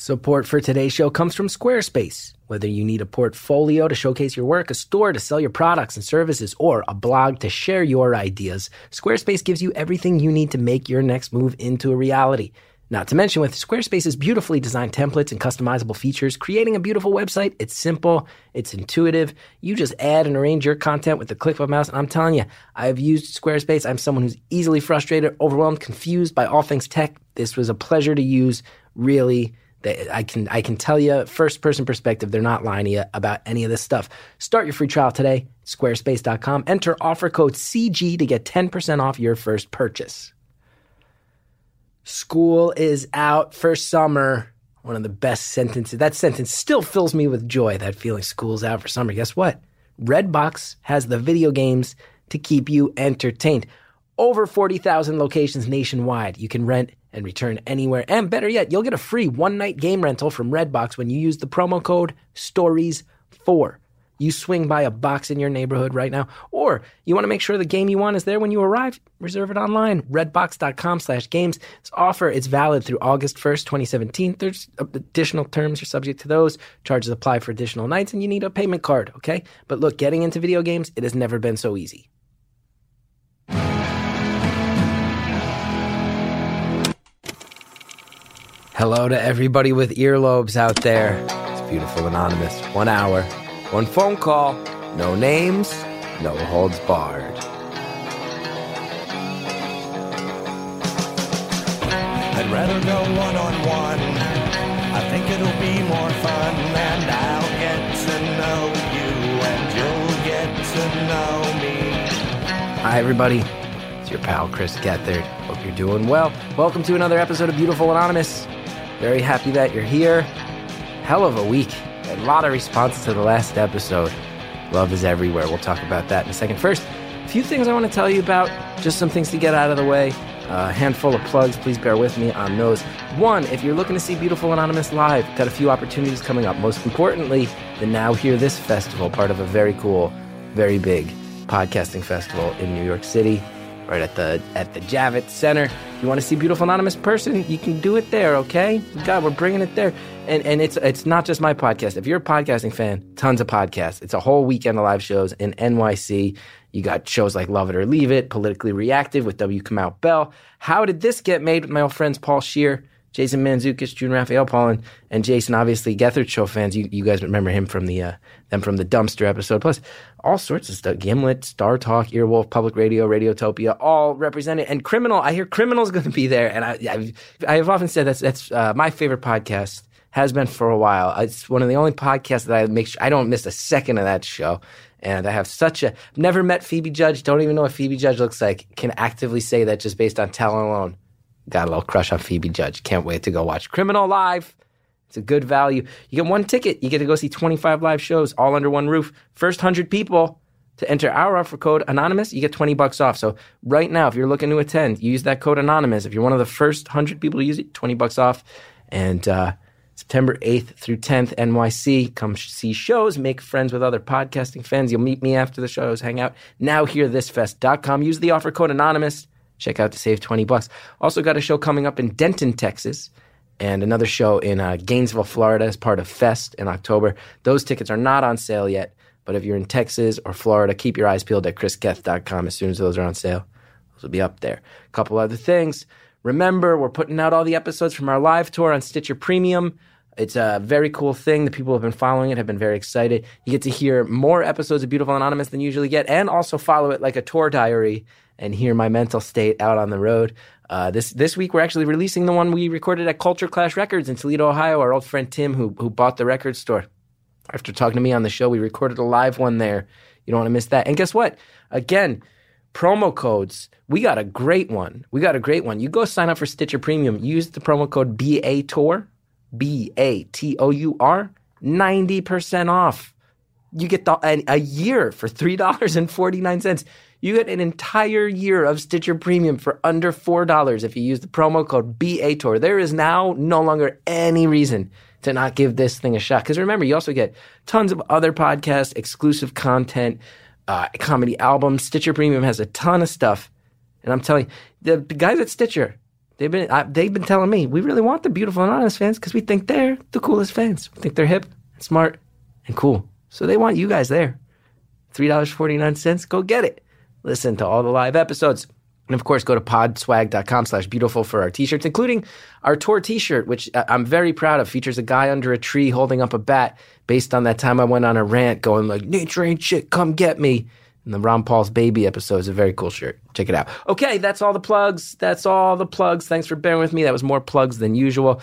Support for today's show comes from Squarespace. Whether you need a portfolio to showcase your work, a store to sell your products and services, or a blog to share your ideas, Squarespace gives you everything you need to make your next move into a reality. Not to mention, with Squarespace's beautifully designed templates and customizable features, creating a beautiful website, it's simple, it's intuitive. You just add and arrange your content with the click of a mouse. And I'm telling you, I've used Squarespace. I'm someone who's easily frustrated, overwhelmed, confused by all things tech. This was a pleasure to use. Really, I can I can tell you first person perspective. They're not lying to you about any of this stuff. Start your free trial today. Squarespace.com. Enter offer code CG to get 10% off your first purchase. School is out for summer. One of the best sentences. That sentence still fills me with joy. That feeling school's out for summer. Guess what? Redbox has the video games to keep you entertained. Over 40,000 locations nationwide. You can rent and return anywhere. And better yet, you'll get a free one night game rental from Redbox when you use the promo code STORIES4. You swing by a box in your neighborhood right now, or you want to make sure the game you want is there when you arrive, reserve it online. Redbox.com slash games. This offer is valid through August 1st, 2017. There's uh, additional terms are subject to those. Charges apply for additional nights, and you need a payment card, okay? But look, getting into video games, it has never been so easy. Hello to everybody with earlobes out there. It's beautiful, anonymous. One hour, one phone call, no names, no holds barred. I'd rather go one on one. I think it'll be more fun, and I'll get to know you, and you'll get to know me. Hi, everybody. It's your pal, Chris Gethard. Hope you're doing well. Welcome to another episode of Beautiful Anonymous. Very happy that you're here. Hell of a week. A lot of responses to the last episode. Love is everywhere. We'll talk about that in a second. First, a few things I want to tell you about, just some things to get out of the way. A handful of plugs, please bear with me on those. One, if you're looking to see Beautiful Anonymous live, got a few opportunities coming up. Most importantly, the Now Hear This Festival, part of a very cool, very big podcasting festival in New York City right at the at the Javits Center. If you want to see beautiful anonymous person, you can do it there. Okay, God, we're bringing it there, and and it's it's not just my podcast. If you're a podcasting fan, tons of podcasts. It's a whole weekend of live shows in NYC. You got shows like Love It or Leave It, Politically Reactive with W. Kamau Bell. How did this get made with my old friends Paul Scheer? Jason Mantzoukas, June Raphael Paulin, and Jason, obviously Gethard Show fans. You, you guys remember him from the uh, them from the dumpster episode. Plus, all sorts of stuff: Gimlet, Star Talk, Earwolf, Public Radio, Radiotopia, all represented. And Criminal, I hear Criminal's going to be there, and I I've, I have often said that's that's uh, my favorite podcast. Has been for a while. It's one of the only podcasts that I make sure I don't miss a second of that show. And I have such a never met Phoebe Judge. Don't even know what Phoebe Judge looks like. Can actively say that just based on talent alone got a little crush on Phoebe Judge. Can't wait to go watch Criminal live. It's a good value. You get one ticket, you get to go see 25 live shows all under one roof. First 100 people to enter our offer code anonymous, you get 20 bucks off. So right now, if you're looking to attend, use that code anonymous. If you're one of the first 100 people to use it, 20 bucks off. And uh, September 8th through 10th, NYC. Come see shows, make friends with other podcasting fans. You'll meet me after the shows, hang out. Now hearthisfest.com. Use the offer code anonymous. Check out to save 20 bucks. Also got a show coming up in Denton, Texas, and another show in uh, Gainesville, Florida as part of Fest in October. Those tickets are not on sale yet, but if you're in Texas or Florida, keep your eyes peeled at chrisgeth.com as soon as those are on sale. Those will be up there. A couple other things. Remember, we're putting out all the episodes from our live tour on Stitcher Premium. It's a very cool thing. The people who have been following it have been very excited. You get to hear more episodes of Beautiful Anonymous than you usually get, and also follow it like a tour diary and hear my mental state out on the road. Uh, this this week we're actually releasing the one we recorded at Culture Clash Records in Toledo, Ohio. Our old friend Tim, who who bought the record store, after talking to me on the show, we recorded a live one there. You don't want to miss that. And guess what? Again, promo codes. We got a great one. We got a great one. You go sign up for Stitcher Premium. Use the promo code BA Tour, B A T O U R, ninety percent off. You get the, a, a year for three dollars and forty nine cents. You get an entire year of Stitcher Premium for under $4 if you use the promo code BATOUR. There is now no longer any reason to not give this thing a shot. Because remember, you also get tons of other podcasts, exclusive content, uh, comedy albums. Stitcher Premium has a ton of stuff. And I'm telling you, the guys at Stitcher, They've been I, they've been telling me we really want the beautiful anonymous fans because we think they're the coolest fans. We think they're hip, and smart, and cool. So they want you guys there. Three dollars forty nine cents. Go get it. Listen to all the live episodes. And of course, go to podswag.com slash beautiful for our t-shirts, including our tour t-shirt, which I'm very proud of. Features a guy under a tree holding up a bat based on that time I went on a rant going like, nature ain't shit, come get me. And the Ron Paul's Baby episode is a very cool shirt. Check it out. Okay, that's all the plugs. That's all the plugs. Thanks for bearing with me. That was more plugs than usual.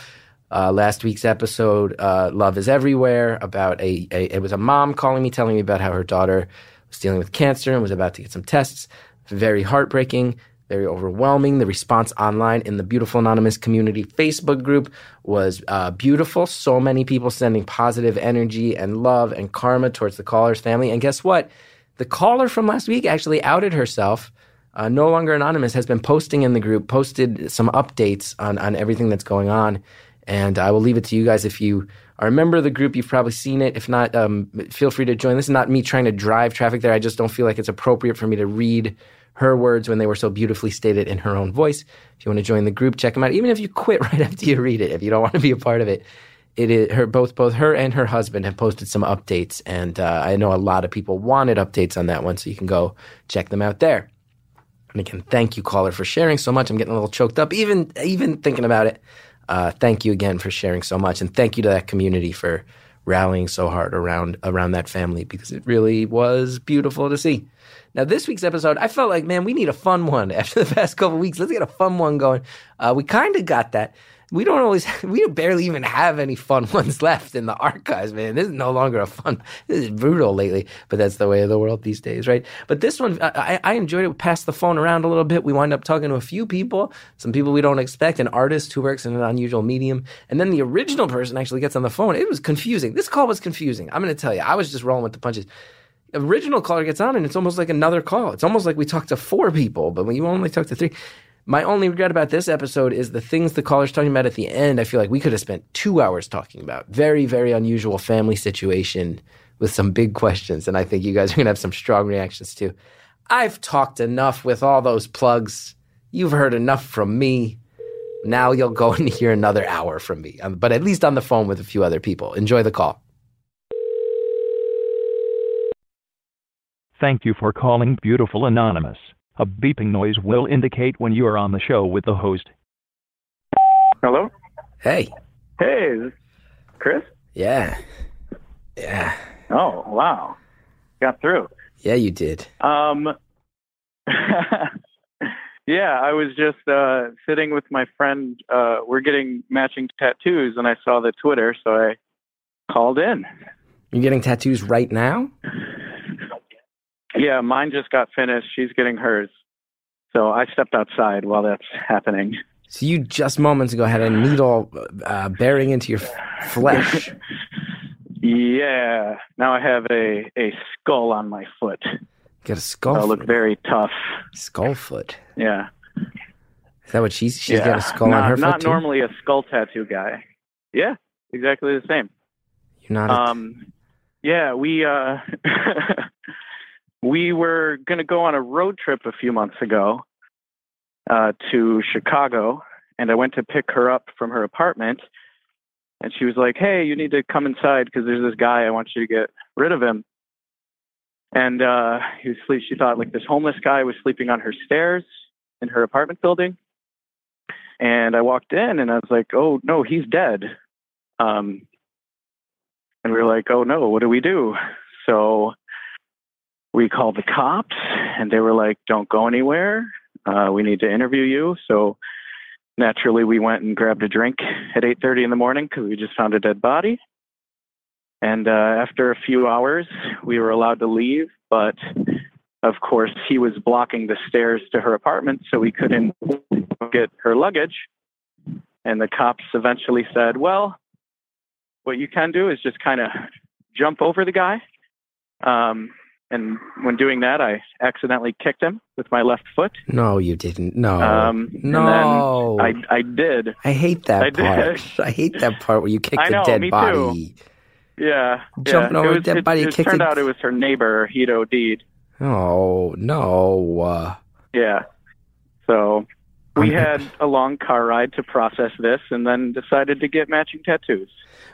Uh, last week's episode, uh, Love is Everywhere, about a, a, it was a mom calling me, telling me about how her daughter was dealing with cancer and was about to get some tests. Very heartbreaking, very overwhelming. The response online in the Beautiful Anonymous Community Facebook group was uh, beautiful. So many people sending positive energy and love and karma towards the caller's family. And guess what? The caller from last week actually outed herself. Uh, no longer anonymous has been posting in the group, posted some updates on on everything that's going on, and I will leave it to you guys if you are a member of the group. You've probably seen it. If not, um, feel free to join. This is not me trying to drive traffic there. I just don't feel like it's appropriate for me to read her words when they were so beautifully stated in her own voice. If you want to join the group, check them out. Even if you quit right after you read it, if you don't want to be a part of it, it is her both both her and her husband have posted some updates, and uh, I know a lot of people wanted updates on that one, so you can go check them out there. And again, thank you, caller, for sharing so much. I'm getting a little choked up, even even thinking about it. Uh, thank you again for sharing so much, and thank you to that community for rallying so hard around around that family because it really was beautiful to see. Now, this week's episode, I felt like, man, we need a fun one after the past couple weeks. Let's get a fun one going. Uh, we kind of got that. We don't always, we barely even have any fun ones left in the archives, man. This is no longer a fun, this is brutal lately, but that's the way of the world these days, right? But this one, I, I enjoyed it. We passed the phone around a little bit. We wind up talking to a few people, some people we don't expect, an artist who works in an unusual medium. And then the original person actually gets on the phone. It was confusing. This call was confusing. I'm going to tell you, I was just rolling with the punches original caller gets on and it's almost like another call. It's almost like we talked to four people, but we only talked to three. My only regret about this episode is the things the caller's talking about at the end. I feel like we could have spent two hours talking about. Very, very unusual family situation with some big questions. And I think you guys are going to have some strong reactions too. I've talked enough with all those plugs. You've heard enough from me. Now you'll go and hear another hour from me, um, but at least on the phone with a few other people. Enjoy the call. Thank you for calling Beautiful Anonymous. A beeping noise will indicate when you are on the show with the host. Hello? Hey. Hey, is this Chris? Yeah. Yeah. Oh, wow. Got through. Yeah, you did. Um Yeah, I was just uh sitting with my friend uh we're getting matching tattoos and I saw the Twitter so I called in. You're getting tattoos right now? Yeah, mine just got finished. She's getting hers. So I stepped outside while that's happening. So you just moments ago had a needle uh, bearing into your f- flesh. Yeah. Now I have a, a skull on my foot. Got a skull. I look very tough. skull foot. Yeah. Is that what she's? She's yeah. got a skull not, on her Not normally a skull tattoo guy. Yeah, exactly the same. You're not. Um, yeah, we uh, we were going to go on a road trip a few months ago uh, to Chicago, and I went to pick her up from her apartment, and she was like, "Hey, you need to come inside because there's this guy. I want you to get rid of him." And uh, he was sleep. She thought like this homeless guy was sleeping on her stairs in her apartment building. And I walked in, and I was like, "Oh no, he's dead." Um, and we were like, "Oh no, what do we do?" So we called the cops, and they were like, "Don't go anywhere. Uh, we need to interview you." So naturally, we went and grabbed a drink at 8:30 in the morning because we just found a dead body. And uh, after a few hours, we were allowed to leave, but of course, he was blocking the stairs to her apartment, so we couldn't get her luggage. And the cops eventually said, "Well, what you can do is just kind of jump over the guy." Um, and when doing that, I accidentally kicked him with my left foot. no, you didn't. No. Um, no. I I did. I hate that I part. did. I hate that part where you kick the dead me too. body. Yeah, Jumping yeah. over a was, dead it, body, It, turned it- out it was her neighbor. He'd OD'd. Oh no. Uh, Yeah. So we had a long car ride to process this, and then decided to get matching tattoos.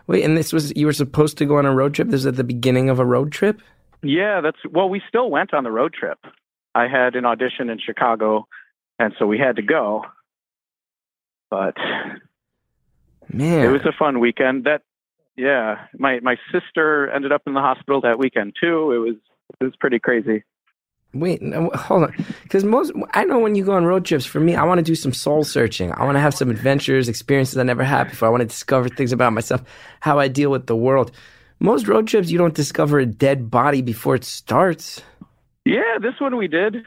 Wait, and this was you were supposed to go on a road trip. This was at the beginning of a road trip. Yeah, that's well. We still went on the road trip. I had an audition in Chicago, and so we had to go. But Man, it was a fun weekend. That yeah, my my sister ended up in the hospital that weekend too. It was it was pretty crazy. Wait, no, hold on. Because most, I know when you go on road trips, for me, I want to do some soul searching. I want to have some adventures, experiences I never had before. I want to discover things about myself, how I deal with the world. Most road trips, you don't discover a dead body before it starts. Yeah, this one we did,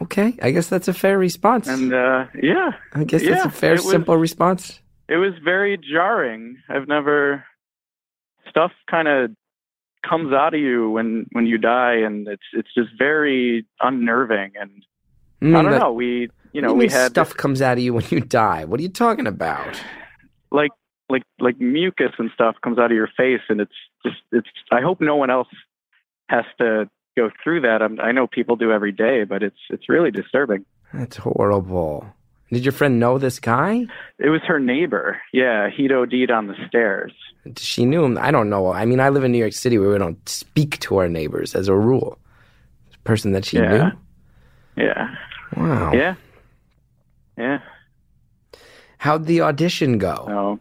Okay, I guess that's a fair response. and uh, yeah, I guess that's a fair, was- simple response. it was very jarring. I've never stuff kind of comes out of you when when you die, and it's it's just very unnerving. And Mm, I don't know. We you know we had stuff comes out of you when you die. What are you talking about? like like like mucus and stuff comes out of your face, and it's just it's. I hope no one else has to go through that. I'm, I know people do every day, but it's it's really disturbing. That's horrible. Did your friend know this guy? It was her neighbor. Yeah, he'd OD'd on the stairs. She knew him. I don't know. I mean, I live in New York City where we don't speak to our neighbors as a rule. The person that she knew? Yeah. Yeah. Wow. yeah, yeah. How'd the audition go? No.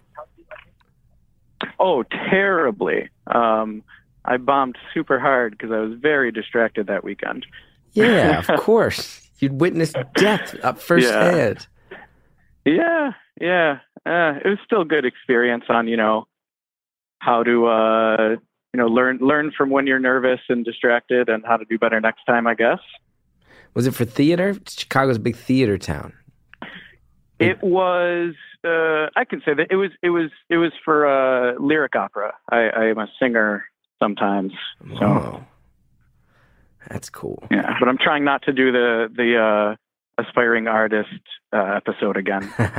Oh, terribly. Um, I bombed super hard because I was very distracted that weekend. Yeah, of course. You'd witnessed death up firsthand. Yeah, yeah. Uh, it was still a good experience on you know how to uh, you know learn learn from when you're nervous and distracted and how to do better next time. I guess Was it for theater? Chicago's a big theater town. It was. Uh, I can say that it was it was it was for uh, lyric opera. I, I am a singer sometimes, so. Oh. That's cool. Yeah, but I'm trying not to do the the uh, aspiring artist uh, episode again. So.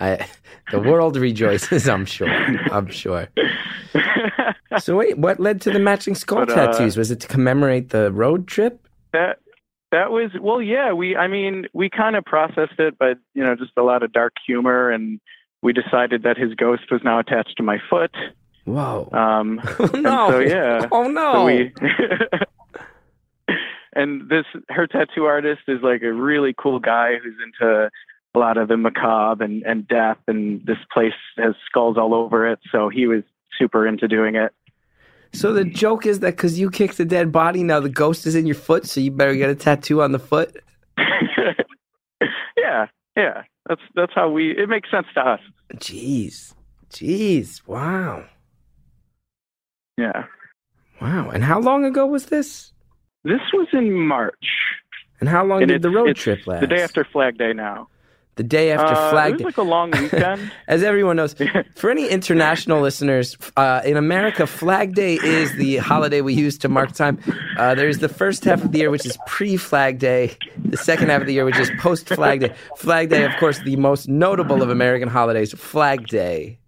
I, the world rejoices, I'm sure. I'm sure. So wait, what led to the matching skull But, uh, tattoos? Was it to commemorate the road trip? that that was well, yeah. We, I mean, we kind of processed it, but you know, just a lot of dark humor, and we decided that his ghost was now attached to my foot. Whoa. Um, oh no. so, yeah. Oh no. so we. and this her tattoo artist is like a really cool guy who's into a lot of the macabre and, and death and this place has skulls all over it so he was super into doing it So the joke is that because you kicked a dead body, now the ghost is in your foot, so you better get a tattoo on the foot. yeah yeah that's that's how we it makes sense to us Jeez, jeez, wow, yeah wow. And how long ago was this? this was in march And how long And did the road trip last? the day after flag day now The day after Uh, Flag it was Day. like a long weekend As everyone knows, for any international listeners, uh, in America, Flag Day is the holiday we use to mark time. Uh, there's the first half of the year, which is pre Flag Day, the second half of the year, which is post Flag Day. Flag Day, of course, the most notable of American holidays, Flag Day.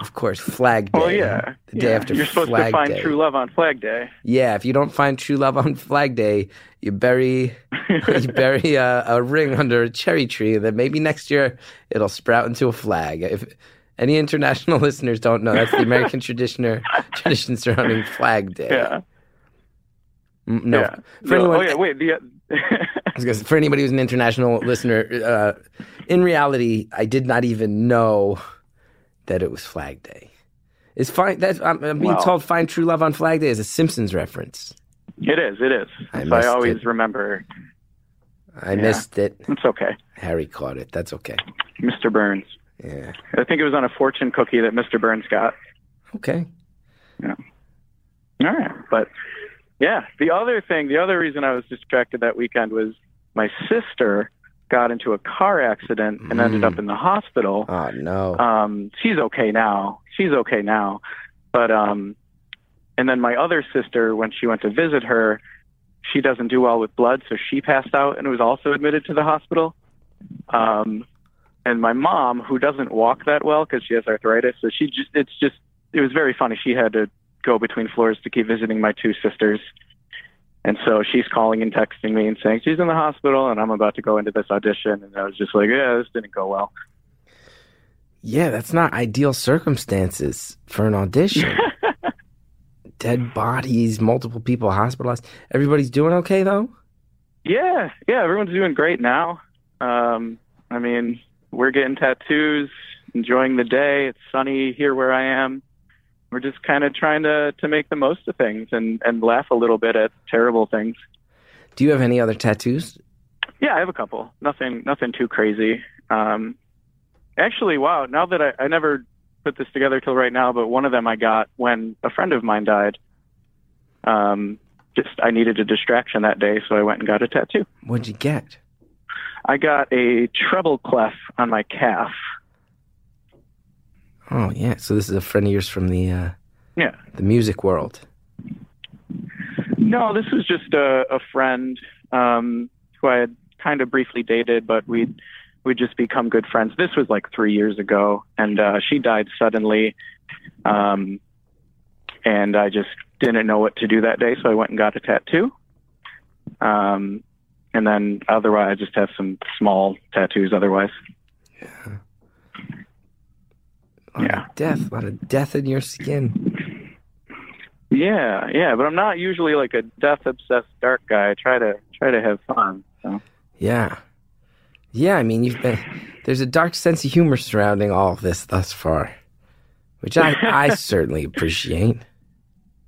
Of course, Flag Day. oh yeah The day after you're supposed Flag to find Day. true love on flag day Yeah, if you don't find true love on Flag Day, you bury you bury a, a ring under a cherry tree. And then maybe next year it'll sprout into a flag. If any international listeners don't know, that's the American tradition or tradition surrounding Flag Day. yeah Mm, No, yeah. for No, anyone, oh yeah wait the I was for anybody who's an international listener, uh, in reality, I did not even know that it was Flag Day. It's fine. That's I'm, I'm being Well- told "Find True Love on Flag Day" is a Simpsons reference. It is. It is. I so I always it. remember. I Yeah. missed it. It's okay, Harry caught it. That's okay. Mr. Burns. Yeah. I think it was on a fortune cookie that Mr. Burns got. Okay. Yeah. All right, but yeah, the other thing, the other reason I was distracted that weekend was my sister got into a car accident and ended Mm. up in the hospital. Oh no. Um, she's okay now. She's okay now, but um, and then my other sister, when she went to visit her, she doesn't do well with blood, so she passed out and was also admitted to the hospital. Um, and my mom, who doesn't walk that well because she has arthritis, so she just it's just it was very funny. She had to go between floors to keep visiting my two sisters. And so she's calling and texting me and saying she's in the hospital and I'm about to go into this audition. And I was just like, yeah, this didn't go well. Yeah, that's not ideal circumstances for an audition. Dead bodies, multiple people hospitalized. Everybody's doing okay though? Yeah, yeah, everyone's doing great now. Um, I mean, we're getting tattoos, enjoying the day. It's sunny here where I am. We're just kind of trying to to make the most of things and and laugh a little bit at terrible things. Do you have any other tattoos? Yeah, I have a couple. Nothing nothing too crazy. Um, actually, wow, now that I, I never put this together till right now, but one of them I got when a friend of mine died. Um, just I needed a distraction that day, so I went and got a tattoo. What'd you get? I got a treble clef on my calf. Oh yeah, so this is a friend of yours from the uh, Yeah. the music world. No, this was just a, a friend um, who I had kind of briefly dated, but we'd we'd just become good friends. This was like three years ago, and uh, she died suddenly, um, and I just didn't know what to do that day, so I went and got a tattoo. Um, and then otherwise, I just have some small tattoos. Otherwise, A Yeah. of death, a lot of death in your skin. yeah, yeah, but I'm not usually like a death obsessed dark guy. I try to try to have fun. So. Yeah, yeah. I mean, you've been there's a dark sense of humor surrounding all of this thus far, which I I certainly appreciate.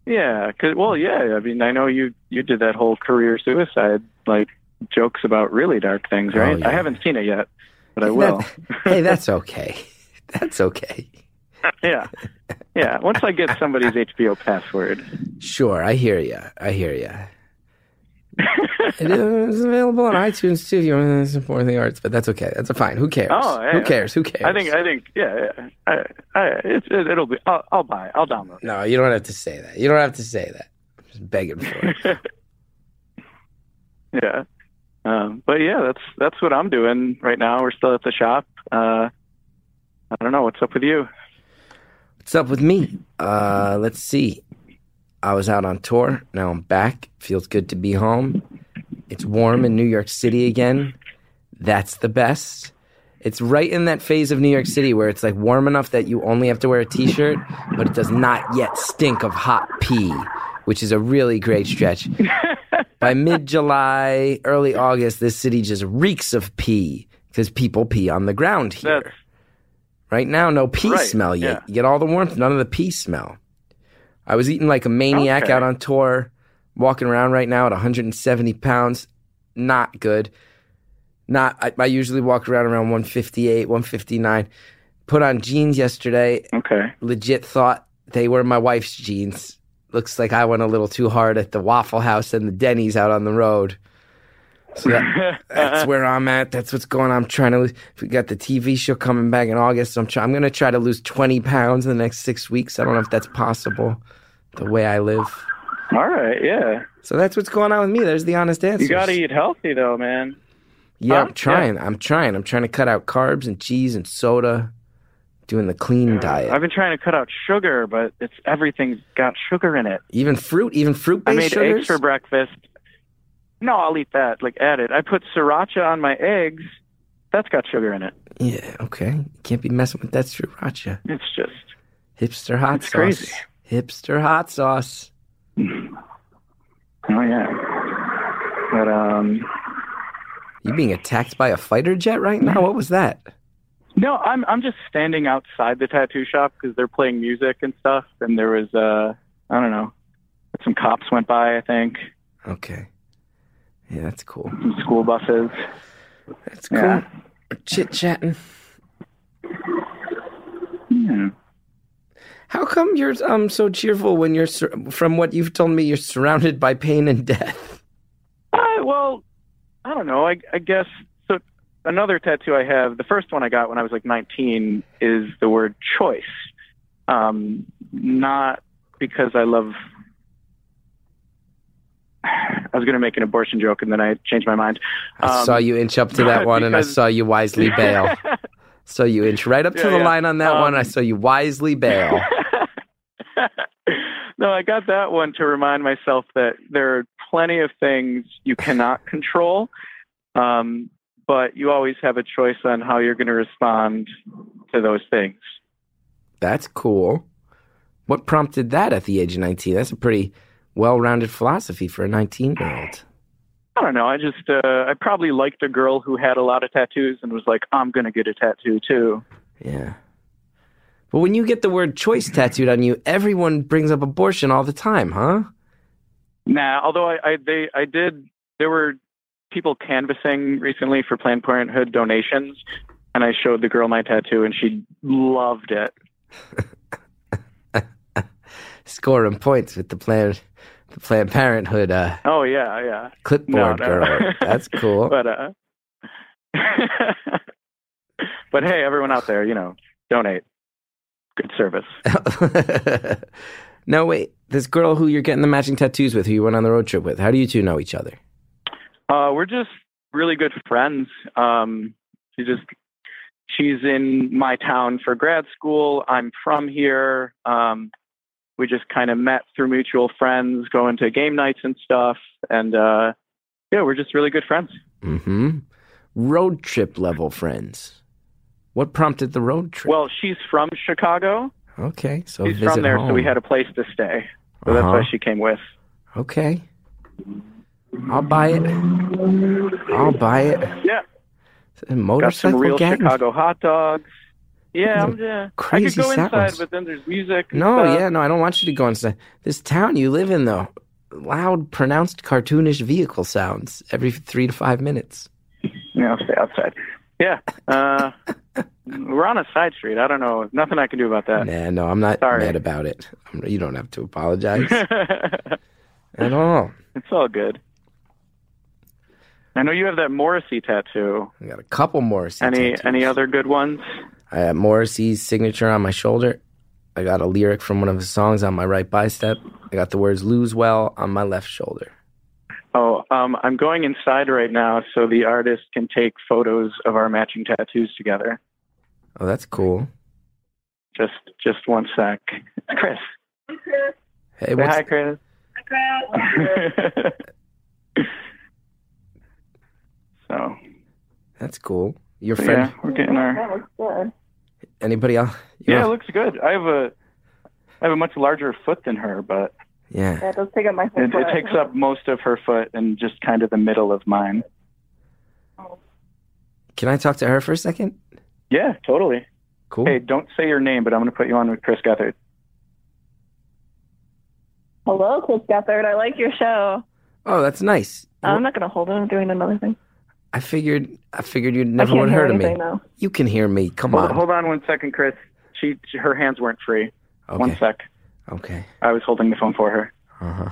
Yeah, 'cause- well, yeah. I mean, I know you you did that whole career suicide like jokes about really dark things, Oh, right? yeah. I haven't seen it yet, but I will. That- hey, that's okay. That's okay. yeah, yeah. Once I get somebody's HBO password. Sure, I hear you. I hear you. it is available on iTunes too if you want to support the arts, but that's okay. That's fine. Who cares? Oh, yeah, Who cares? Who cares? I think I think yeah. yeah. I, I, it, it'll be. I'll, I'll buy. I'll download. no, you don't have to say that. You don't have to say that. I'm just begging for it. Yeah. Um, but yeah, that's that's what I'm doing right now. We're still at the shop. Uh, I don't know what's up with you. What's up with me? Uh, let's see. I was out on tour. Now I'm back. Feels good to be home. It's warm in New York City again. That's the best. It's right in that phase of New York City where it's like warm enough that you only have to wear a t-shirt, but it does not yet stink of hot pee, which is a really great stretch. By mid-July, early August, this city just reeks of pee because people pee on the ground here. That's Right now, no pee Right, smell yet. yeah. You get all the warmth, none of the pee smell. I was eating like a maniac Okay. out on tour, walking around right now at 170 pounds. Not good. Not. I, I usually walk around around 158, 159. Put on jeans yesterday. okay. Legit thought they were my wife's jeans. Looks like I went a little too hard at the Waffle House and the Denny's out on the road. So that, that's where I'm at. That's what's going on. I'm trying to lose. We got the TV show coming back in August. So I'm try, I'm going to try to lose 20 pounds in the next six weeks. I don't know if that's possible. The way I live. All right. Yeah. So that's what's going on with me. There's the honest answer. You got to eat healthy though, man. Yeah? I'm trying. I'm trying. I'm trying to cut out carbs and cheese and soda. Doing the clean diet. I've been trying to cut out sugar, but it's everything's got sugar in it. even fruit, even fruit I made sugars. eggs for breakfast. No, I'll eat that. Like add it. I put sriracha on my eggs. That's got sugar in it. yeah, okay. Can't be messing with that sriracha. It's just Hipster hot It's sauce. crazy. Hipster hot sauce. oh yeah. But um, You being attacked by a fighter jet right now? What was that? no, I'm I'm just standing outside the tattoo shop because they're playing music and stuff. And there was uh, I don't know, some cops went by. I think Okay. Yeah, that's cool. school buses. That's cool. Yeah. Chit chatting. Yeah. How come you're um so cheerful when you're sur- from what you've told me you're surrounded by pain and death? Uh, well, I don't know. I, I guess so. Another tattoo I have, the first one I got when I was like 19, is the word choice. Um, not because I love. I was going to make an abortion joke and then I changed my mind. I Um, saw you inch up to that one and I saw you wisely bail. so you inch right up to Yeah, the yeah. line on that one. Um, I saw you wisely bail. no, I got that one to remind myself that there are plenty of things you cannot control, um, but you always have a choice on how you're going to respond to those things. That's cool. What prompted that at the age of 19? That's a pretty well rounded philosophy for a 19 year old. I don't know. I just uh, I probably liked a girl who had a lot of tattoos and was like, I'm going to get a tattoo too. Yeah. But when you get the word choice tattooed on you, everyone brings up abortion all the time, huh? Nah, although I, I they I did there were people canvassing recently for Planned Parenthood donations and I showed the girl my tattoo and she loved it. Scoring points with the Planned, Planned Parenthood uh, Oh yeah, yeah. clipboard No, no. girl. That's cool. But uh But hey, everyone out there, you know, donate. Good service. no, wait. This girl who you're getting the matching tattoos with, who you went on the road trip with, how do you two know each other? Uh, we're just really good friends. Um, she just she's in my town for grad school. I'm from here. Um, we just kind of met through mutual friends, going to game nights and stuff, and uh, yeah, we're just really good friends. Mm-hmm. Road trip level friends. What prompted the road trip? Well, she's from Chicago. okay, so She's visit from there, home. so we had a place to stay. So that's Uh-huh. why she came with. Okay. I'll buy it. I'll buy it. Yeah, A got some real gang? Chicago hot dogs. Yeah, I'm, yeah. I crazy could go inside, sounds. but then there's music. No, stuff. yeah, no, I don't want you to go inside. This town you live in, though, loud, pronounced, cartoonish vehicle sounds every three to five minutes. Yeah, I'll stay outside. Yeah. Uh, we're on a side street. I don't know. Nothing I can do about that. Nah, no, I'm not Sorry. mad about it. You don't have to apologize at all. it's all good. I know you have that Morrissey tattoo. I got a couple Morrissey. Any tattoos. any other good ones? I have Morrissey's signature on my shoulder. I got a lyric from one of his songs on my right bicep. I got the words "lose well" on my left shoulder. Oh, um, I'm going inside right now so the artist can take photos of our matching tattoos together. Oh, that's cool. Just just one sec. It's Chris. Hey, Say what's hi, Chris. so that's cool. Your so, friend? yeah, we're getting our Anybody else? You Yeah, know- it looks good. I have a I have a much larger foot than her, but yeah. Yeah, it does take up my whole it, foot. it takes up most of her foot and just kind of the middle of mine. Can I talk to her for a second? Yeah, totally. Cool. Hey, don't say your name, but I'm going to put you on with Chris Gethard. Hello, Chris Gethard. I like your show. Oh, that's nice. I'm not going to hold it. I'm doing another thing. I figured. I figured you I never would have hear heard of me. anything now. You can hear me. Come Hold, on. hold on one second, Chris. She, she her hands weren't free. One sec. Okay. I was holding the phone for her. Uh huh.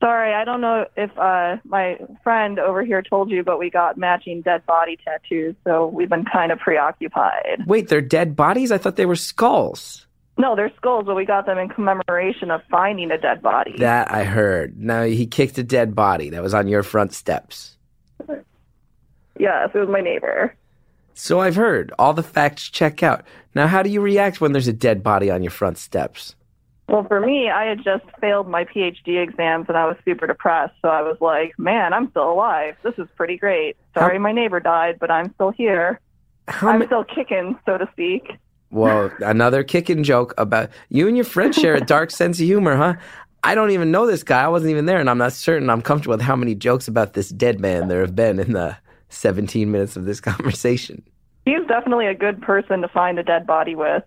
Sorry, I don't know if uh, my friend over here told you, but we got matching dead body tattoos, so we've been kind of preoccupied. Wait, they're dead bodies? I thought they were skulls. No, they're skulls, but we got them in commemoration of finding a dead body. That I heard. Now he kicked a dead body that was on your front steps. Yes, it was my neighbor. So I've heard. All the facts check out. Now, how do you react when there's a dead body on your front steps? Well, for me, I had just failed my PhD exams and I was super depressed. So I was like, man, I'm still alive. This is pretty great. Sorry my neighbor died, but I'm still here. How I'm ma- still kicking, so to speak. Well, another kicking joke about you and your friend share a dark sense of humor, huh? I don't even know this guy. I wasn't even there, and I'm not certain I'm comfortable with how many jokes about this dead man there have been in the 17 minutes of this conversation. He's definitely a good person to find a dead body with.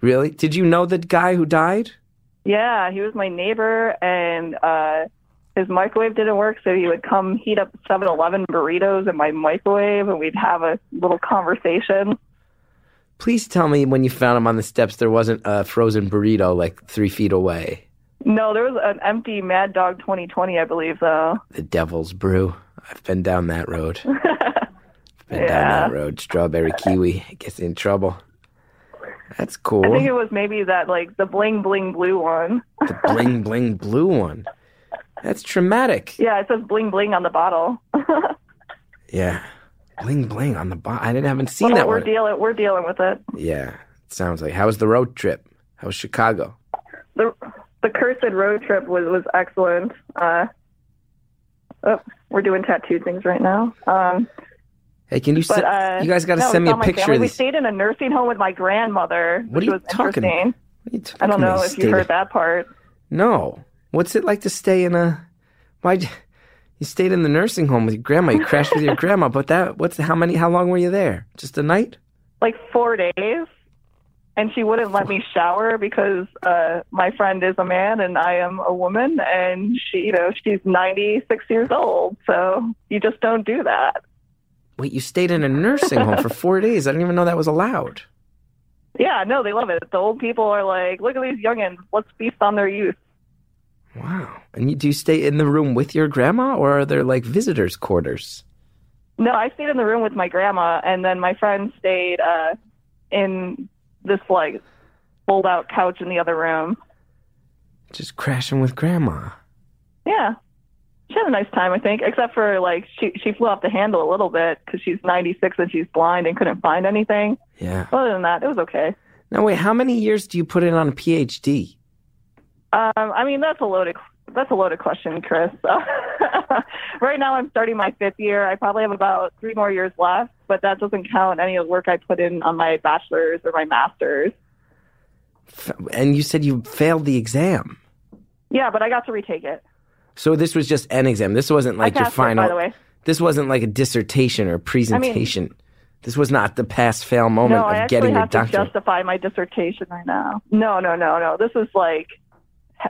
Really? Did you know the guy who died? Yeah, he was my neighbor, and uh, his microwave didn't work, so he would come heat up 7 Eleven burritos in my microwave, and we'd have a little conversation. Please tell me when you found him on the steps there wasn't a frozen burrito like three feet away. No, there was an empty Mad Dog 2020, I believe, though. The Devil's Brew. I've been down that road. Been down that road. Strawberry kiwi gets in trouble. That's cool. I think it was maybe that, like, the bling bling blue one. the bling bling blue one. That's traumatic. Yeah, it says bling bling on the bottle. Yeah. Bling bling on the bottle. I didn't haven't seen Well, that we're one. dealing we're dealing with it. yeah. It sounds like. How was the road trip? How was Chicago? The the cursed road trip was was excellent. Uh, Oh, we're doing tattoo things right now. Um, Hey, can you but se- uh, you guys got to no, send me a my picture family. of We stayed in a nursing home with my grandmother, What are which you was talking interesting. What are you I don't know if you heard that part. No. What's it like to stay in a? Why? You stayed in the nursing home with your grandma. You crashed with your grandma. But that what's how many? How long were you there? Just a night? like four days and she wouldn't let me shower because uh my friend is a man and I am a woman and she you know she's 96 years old so you just don't do that Wait, you stayed in a nursing home for four days. I didn't even know that was allowed. yeah no they love it the old people are like look at these youngins let's feast on their youth Wow. And you, do you stay in the room with your grandma, or are there like visitors' quarters? no I stayed in the room with my grandma and then my friend stayed uh in this like fold out couch in the other room Just crashing with grandma. Yeah. She had a nice time, I think, except for like she she flew off the handle a little bit because she's 96 and she's blind and couldn't find anything. Yeah. Other than that, it was okay. Now wait, how many years do you put in on a PhD? Um, I mean, that's a loaded that's a loaded question, Chris. right now, I'm starting my fifth year. I probably have about three more years left, but that doesn't count any of the work I put in on my bachelor's or my master's. And you said you failed the exam. Yeah, but I got to retake it. So this was just an exam. This wasn't like I your final. it, by the way. This wasn't like a dissertation or a presentation. this was not the pass fail moment no, I of actually getting your have to justify my dissertation right now. No, no, no, no. This is like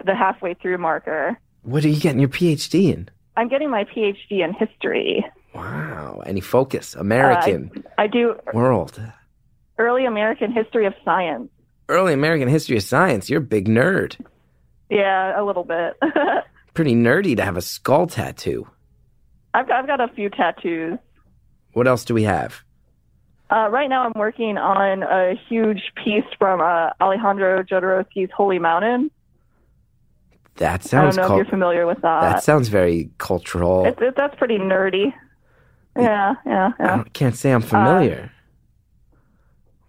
the halfway through marker. What are you getting your PhD in? I'm getting my PhD in history. Wow. Any focus? American I do world. early American history of science. Early American history of science. You're a big nerd. Yeah, a little bit. Pretty nerdy to have a skull tattoo. I've, got, I've got a few tattoos. What else do we have? Uh, right now, I'm working on a huge piece from uh, Alejandro Jodorowsky's Holy Mountain. That sounds. I don't know if you're familiar with that. that sounds very cultural. It, it, that's pretty nerdy. Yeah, yeah, I yeah. don't- can't say I'm familiar.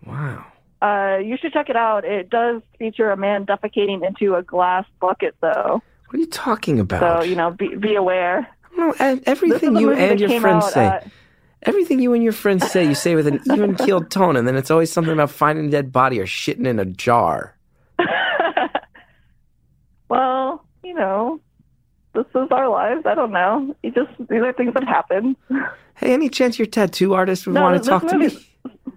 wow. Uh, you should check it out. It does feature a man defecating into a glass bucket, though. What are you talking about? So you know, be be aware. no, everything you and your friends out, say. uh, Everything you and your friends say, you say with an even keeled tone, and then it's always something about finding a dead body or shitting in a jar. Well, you know, this is our lives. I don't know. You just these are things that happen. Hey, any chance your tattoo artist would No, want to talk to me? movie-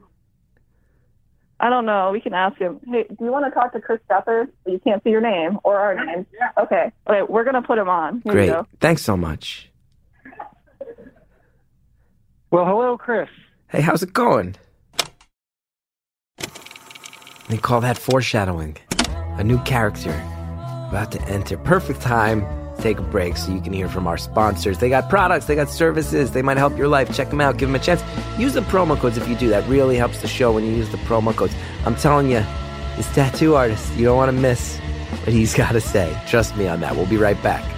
I don't know. We can ask him. Hey, do you want to talk to Chris Gethard? You can't see your name or our name. Okay. Okay, we're gonna put him on. Here Great. Thanks so much. Well, hello, Chris. Hey, how's it going? They call that foreshadowing. A new character about to enter. Perfect time take a break so you can hear from our sponsors. They got products, they got services, they might help your life. Check them out, give them a chance. Use the promo codes if you do. That really helps the show when you use the promo codes. I'm telling you, this tattoo artist, you don't want to miss what he's got to say. Trust me on that. We'll be right back.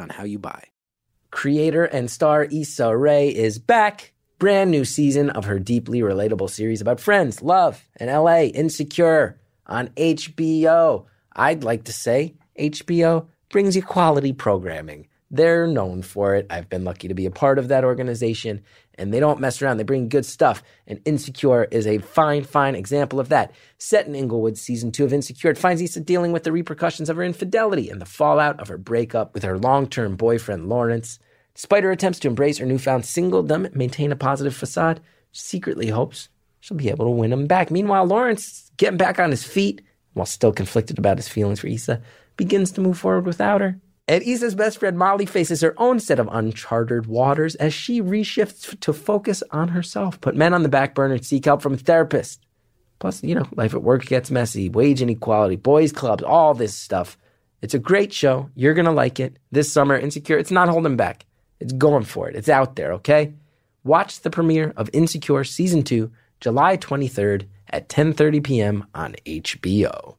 on how you buy. Creator and star Issa Rae is back. Brand new season of her deeply relatable series about friends, love, and LA, Insecure, on HBO. I'd like to say HBO brings you quality programming. They're known for it. I've been lucky to be a part of that organization, and they don't mess around. They bring good stuff. And Insecure is a fine, fine example of that. Set in Inglewood, season two of Insecure, it finds Issa dealing with the repercussions of her infidelity and the fallout of her breakup with her long term boyfriend, Lawrence. Despite her attempts to embrace her newfound singledom, maintain a positive facade, secretly hopes she'll be able to win him back. Meanwhile, Lawrence, getting back on his feet, while still conflicted about his feelings for Issa, begins to move forward without her. And Issa's best friend Molly faces her own set of uncharted waters as she reshifts to focus on herself, put men on the back burner, seek help from a therapist. Plus, you know, life at work gets messy, wage inequality, boys' clubs, all this stuff. It's a great show. You're going to like it. This summer, Insecure, it's not holding back. It's going for it. It's out there, okay? Watch the premiere of Insecure Season 2, July 23rd at 10:30 p.m. on HBO.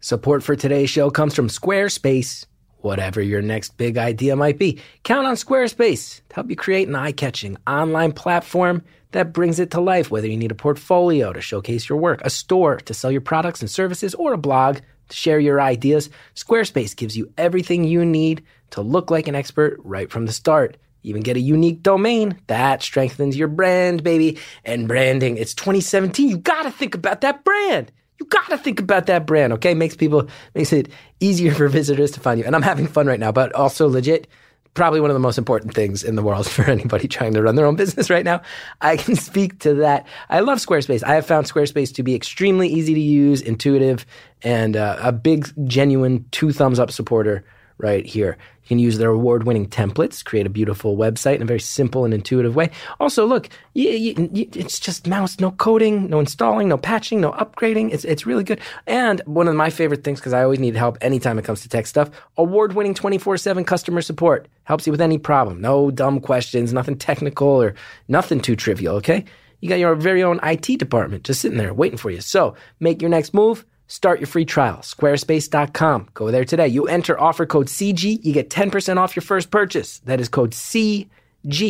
Support for today's show comes from Squarespace. Whatever your next big idea might be, count on Squarespace to help you create an eye-catching online platform that brings it to life. Whether you need a portfolio to showcase your work, a store to sell your products and services, or a blog to share your ideas, Squarespace gives you everything you need to look like an expert right from the start. Even get a unique domain that strengthens your brand, baby. And branding, it's 2017. You gotta think about that brand. You gotta think about that brand, okay? Makes people, makes it easier for visitors to find you. And I'm having fun right now, but also legit, probably one of the most important things in the world for anybody trying to run their own business right now. I can speak to that. I love Squarespace. I have found Squarespace to be extremely easy to use, intuitive, and uh, a big, genuine two thumbs up supporter right here. You can use their award winning templates, create a beautiful website in a very simple and intuitive way. Also, look, you, you, you, it's just mouse, no coding, no installing, no patching, no upgrading. It's, it's really good. And one of my favorite things, because I always need help anytime it comes to tech stuff, award winning 24 7 customer support helps you with any problem. No dumb questions, nothing technical or nothing too trivial, okay? You got your very own IT department just sitting there waiting for you. So make your next move. Start your free trial, squarespace.com. Go there today. You enter offer code CG, you get 10% off your first purchase. That is code CG,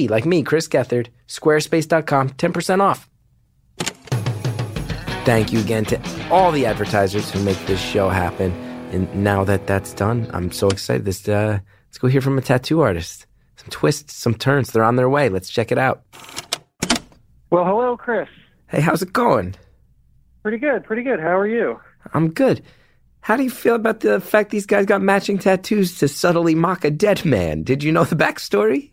like me, Chris Gethard, squarespace.com, 10% off. Thank you again to all the advertisers who make this show happen. And now that that's done, I'm so excited. This, uh, let's go hear from a tattoo artist. Some twists, some turns. They're on their way. Let's check it out. Well, hello, Chris. Hey, how's it going? Pretty good, pretty good. How are you? I'm good. How do you feel about the fact these guys got matching tattoos to subtly mock a dead man? Did you know the backstory?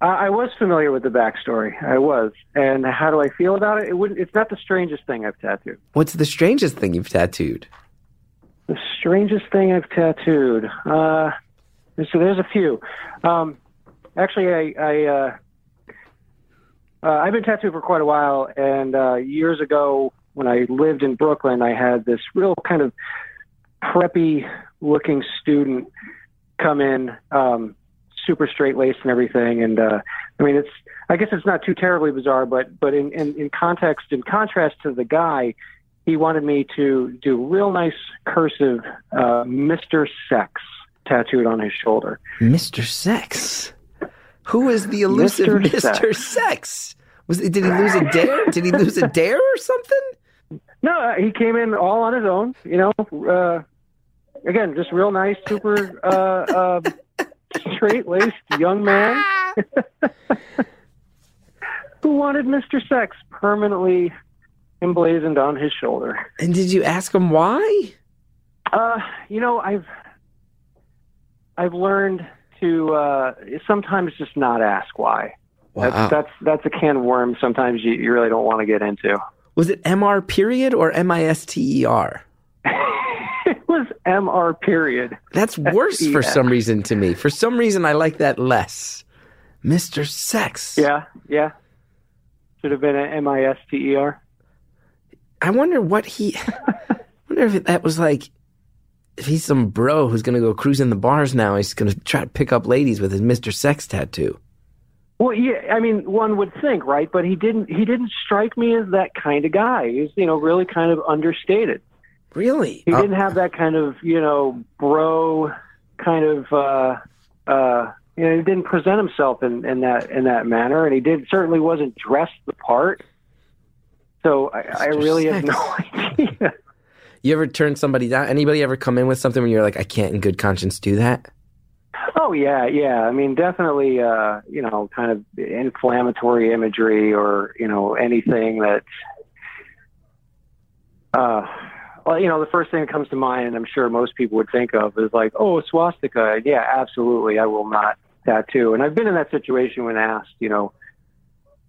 Uh, I was familiar with the backstory. I was. And how do I feel about it? It wouldn't. It's not the strangest thing I've tattooed. What's the strangest thing you've tattooed? The strangest thing I've tattooed. Uh, so there's a few. Um, actually, I, I uh, uh, I've been tattooed for quite a while, and uh, years ago, when I lived in Brooklyn, I had this real kind of preppy looking student come in, um, super straight laced and everything. And uh, I mean, it's I guess it's not too terribly bizarre, but but in, in, in context, in contrast to the guy, he wanted me to do real nice cursive uh, Mr. Sex tattooed on his shoulder. Mr. Sex. Who is the elusive. Sex. Sex? Was did he lose a dare? Did he lose a dare or something? No, uh, he came in all on his own. You know, uh, again, just real nice, super uh, uh, straight laced young man who wanted Mr. Sex permanently emblazoned on his shoulder. And did you ask him why? Uh, you know, I've I've learned to uh, sometimes just not ask why. Wow. That's that's that's a can of worms. Sometimes you, you really don't want to get into. Was it MR period or M I S T E R? it was Mr. Period. That's worse for some reason to me. For some reason, I like that less. Mr. Sex. Yeah, yeah. Should have been a M I S T E R. I wonder what he. I wonder if that was like. If he's some bro who's gonna go cruising the bars now, he's gonna try to pick up ladies with his Mr. Sex tattoo. Well, yeah, I mean, one would think, right? But he didn't. He didn't strike me as that kind of guy. He's, you know, really kind of understated. Really? He Uh, didn't have that kind of, you know, bro kind of. uh uh you know, he didn't present himself in, in that in that manner, and he did certainly wasn't dressed the part. So I, I really have no idea. you ever turn somebody down? Anybody ever come in with something when you're like, I can't in good conscience do that? Oh yeah, yeah. I mean, definitely, uh, you know, kind of inflammatory imagery or you know anything that, uh, well, you know, the first thing that comes to mind, and I'm sure most people would think of, is like, oh, a swastika. Yeah, absolutely. I will not tattoo. And I've been in that situation when asked, you know,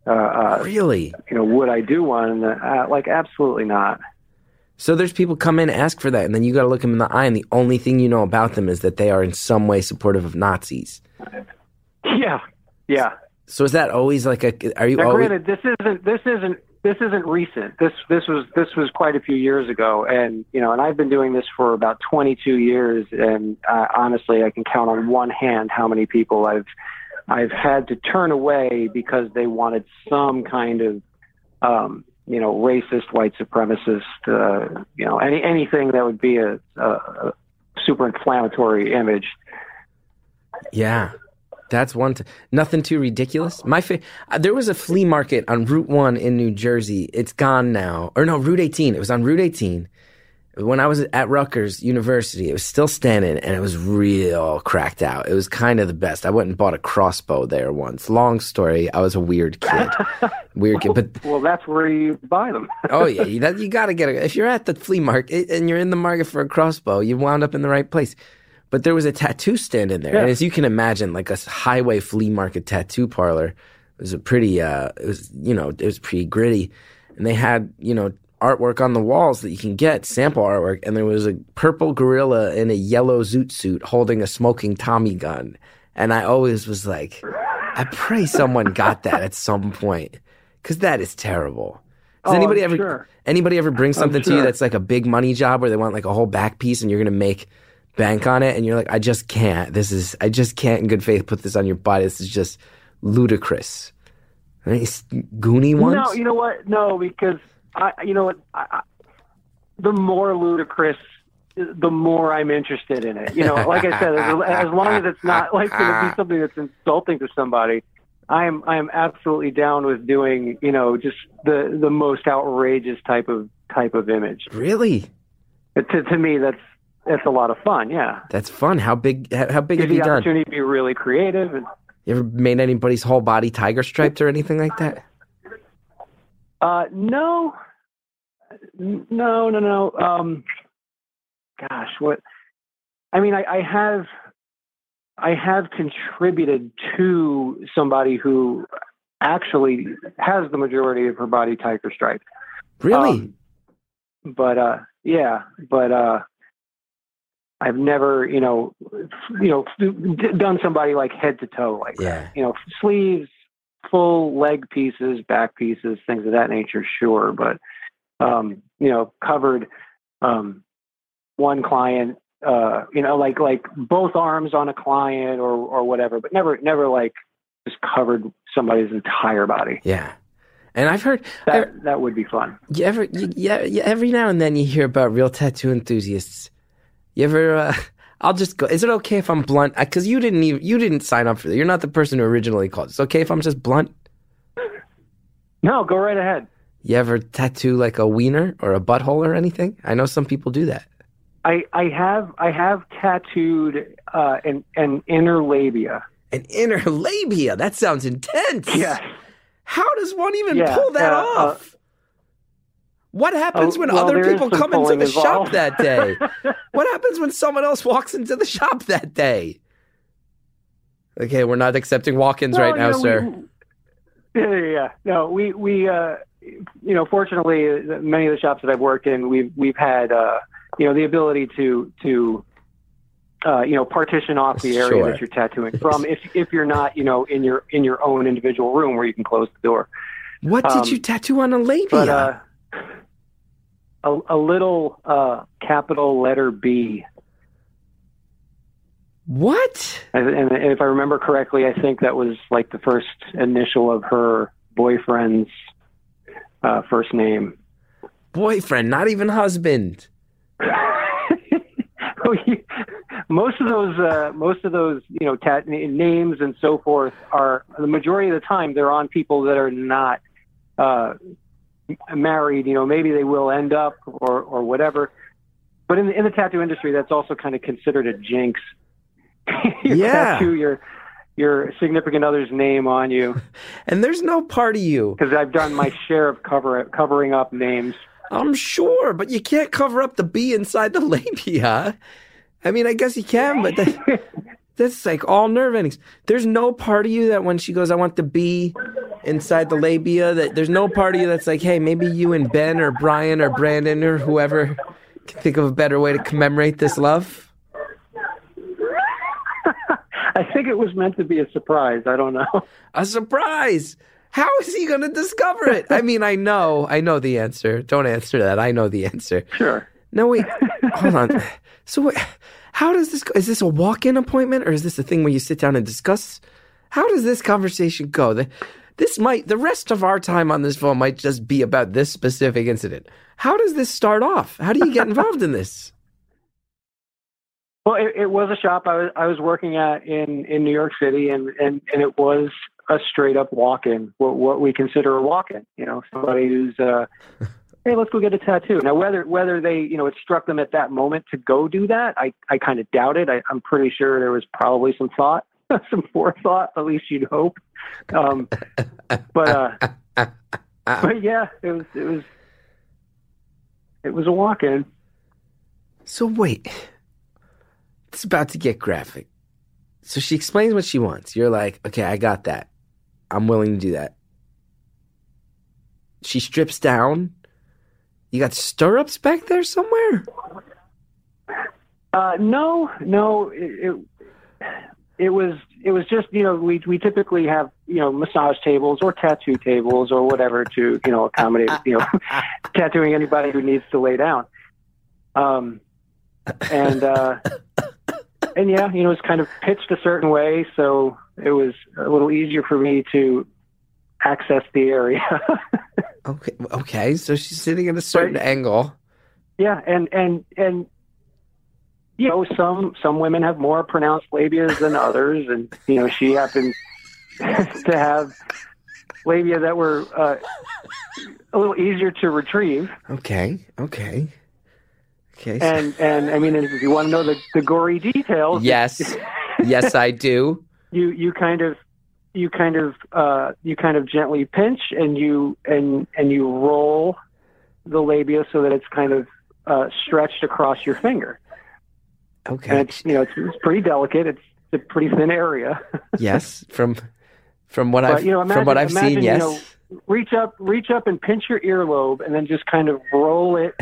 uh, uh, Really? you know, would I do one? Uh, like, absolutely not. So there's people come in and ask for that, and then you got to look them in the eye, and the only thing you know about them is that they are in some way supportive of Nazis. Yeah, yeah. So is that always like a? Are you Now, always? granted, this isn't this isn't this isn't recent. This this was this was quite a few years ago, and you know, and I've been doing this for about 22 years, and uh, honestly, I can count on one hand how many people I've I've had to turn away because they wanted some kind of um, you know racist, white supremacist, uh, you know, any anything that would be a, a, super inflammatory image. Yeah. That's one. T- nothing too ridiculous. My fa- uh, there was a flea market on Route One in New Jersey. It's gone now, or no, Route 18. It was on Route 18 when I was at Rutgers University. It was still standing, and it was real cracked out. It was kind of the best. I went and bought a crossbow there once. Long story. I was a weird kid, weird kid. But Well, that's where you buy them. oh yeah, you, you got to get it. If you're at the flea market and you're in the market for a crossbow, you wound up in the right place. But there was a tattoo stand in there, and as you can imagine, like a highway flea market tattoo parlor, it was a pretty, uh, it was you know, it was pretty gritty, and they had you know artwork on the walls that you can get sample artwork, and there was a purple gorilla in a yellow zoot suit holding a smoking Tommy gun, and I always was like, I pray someone got that at some point, because that is terrible. Does Oh, anybody I'm ever sure. anybody ever bring something to you that's like a big money job where they want like a whole back piece and you're gonna make bank on it and you're like, I just can't. This is I just can't in good faith put this on your body. This is just ludicrous. S- Goonie ones? No, you know what? No, because I, you know what? I, the more ludicrous, the more I'm interested in it. You know, like I said, as, as long as it's not like going to be something that's insulting to somebody, I am I am absolutely down with doing you know just the the most outrageous type of type of image. really? To to me, that's that's a lot of fun. Yeah, That's fun. How big? How, how big have you the done? opportunity to be really creative and. You ever made anybody's whole body tiger striped or anything like that? Uh, no, no, no, no. Um, gosh, what? I mean, I, I have, I have contributed to somebody who actually has the majority of her body tiger striped. Really? Um, but uh, yeah, but uh, I've never, you know, you know, done somebody like head to toe like that yeah. you know, sleeves, full leg pieces, back pieces, things of that nature, sure. But, um, you know, covered um, one client, uh, you know, like like both arms on a client or or whatever, but never never like just covered somebody's entire body. Yeah. And I've heard That that would be fun. You ever, you, yeah, yeah, every now and then you hear about real tattoo enthusiasts. You ever? Uh, I'll just go. Is it okay if I'm blunt? Because you didn't even you didn't sign up for that. You're not the person who originally called. It's okay if I'm just blunt. No, go right ahead. You ever tattoo like a wiener or a butthole or anything? I know some people do that. I I have I have tattooed uh, an an inner labia. An inner labia. That sounds intense. Yes. How does one even Yeah, pull that uh, uh, off? What happens Oh, when well, other people come into the shop that day? what happens when someone else walks into the shop that day? Okay, we're not accepting walk-ins Well, right now, know, sir. we- yeah, yeah, yeah. No, we we uh, you know, fortunately, many of the shops that I've worked in, we've we've had uh, you know the ability to to uh, you know partition off the area Sure. that you're tattooing from if if you're not you know in your in your own individual room where you can close the door. What did um, you tattoo on a labia? But uh, a a little uh, capital letter B. what? And, and if I remember correctly, I think that was like the first initial of her boyfriend's uh, first name. Boyfriend, not even husband. most of those, uh, most of those, you know, tat- names and so forth are the majority of the time they're on people that are not uh, married. You know, maybe they will end up or or whatever. But in the, in the tattoo industry, that's also kind of considered a jinx. you Yeah. tattoo your your significant other's name on you And there's no part of you. because I've done my share of cover covering up names. I'm sure, but you can't cover up the B inside the labia. I mean, I guess you can, but that, that's like all nerve endings. There's no part of you that when she goes, I want the B inside the labia, that there's no part of you that's like, hey, maybe you and Ben or Brian or Brandon or whoever can think of a better way to commemorate this love. I think it was meant to be a surprise. I don't know. A surprise. How is he going to discover it? I mean, I know, I know the answer. Don't answer that. I know the answer. Sure. No, wait, hold on. So, wait, how does this go? Is this a walk-in appointment, or is this a thing where you sit down and discuss? How does this conversation go? The, this might, the rest of our time on this phone might just be about this specific incident. How does this start off? How do you get involved in this? Well, it, it was a shop I was I was working at in in New York City, and and and it was a straight up walk in, what what we consider a walk in. You know, somebody who's uh, hey, let's go get a tattoo. Now, whether whether they you know it struck them at that moment to go do that, I I kind of doubt it. I, I'm pretty sure there was probably some thought, some forethought. At least you'd hope. Um, but uh, but yeah, it was it was it was a walk in. So wait, it's about to get graphic. So she explains what she wants. You're like, okay, I got that. I'm willing to do that. She strips down. You got stirrups back there somewhere? Uh, no, no. It, it it was it was just you know we we typically have you know massage tables or tattoo tables or whatever to you know accommodate you know tattooing anybody who needs to lay down. Um, and uh, and yeah, you know it's kind of pitched a certain way, so it was a little easier for me to access the area. Okay, okay. So she's sitting at a certain Right. angle. yeah, and and and you know some some women have more pronounced labias than others, and you know she happened to have labia that were uh, a little easier to retrieve. Okay, okay, okay. so- And and I mean, if you want to know the, the gory details, yes, yes, I do. you you kind of you kind of uh, you kind of gently pinch and you and and you roll the labia so that it's kind of uh, stretched across your finger. And Okay. it's you know it's, it's pretty delicate. It's a pretty thin area. Yes, from from what But, I've you know, imagine, from what I've imagine, seen, you yes. know, reach up reach up and pinch your earlobe and then just kind of roll it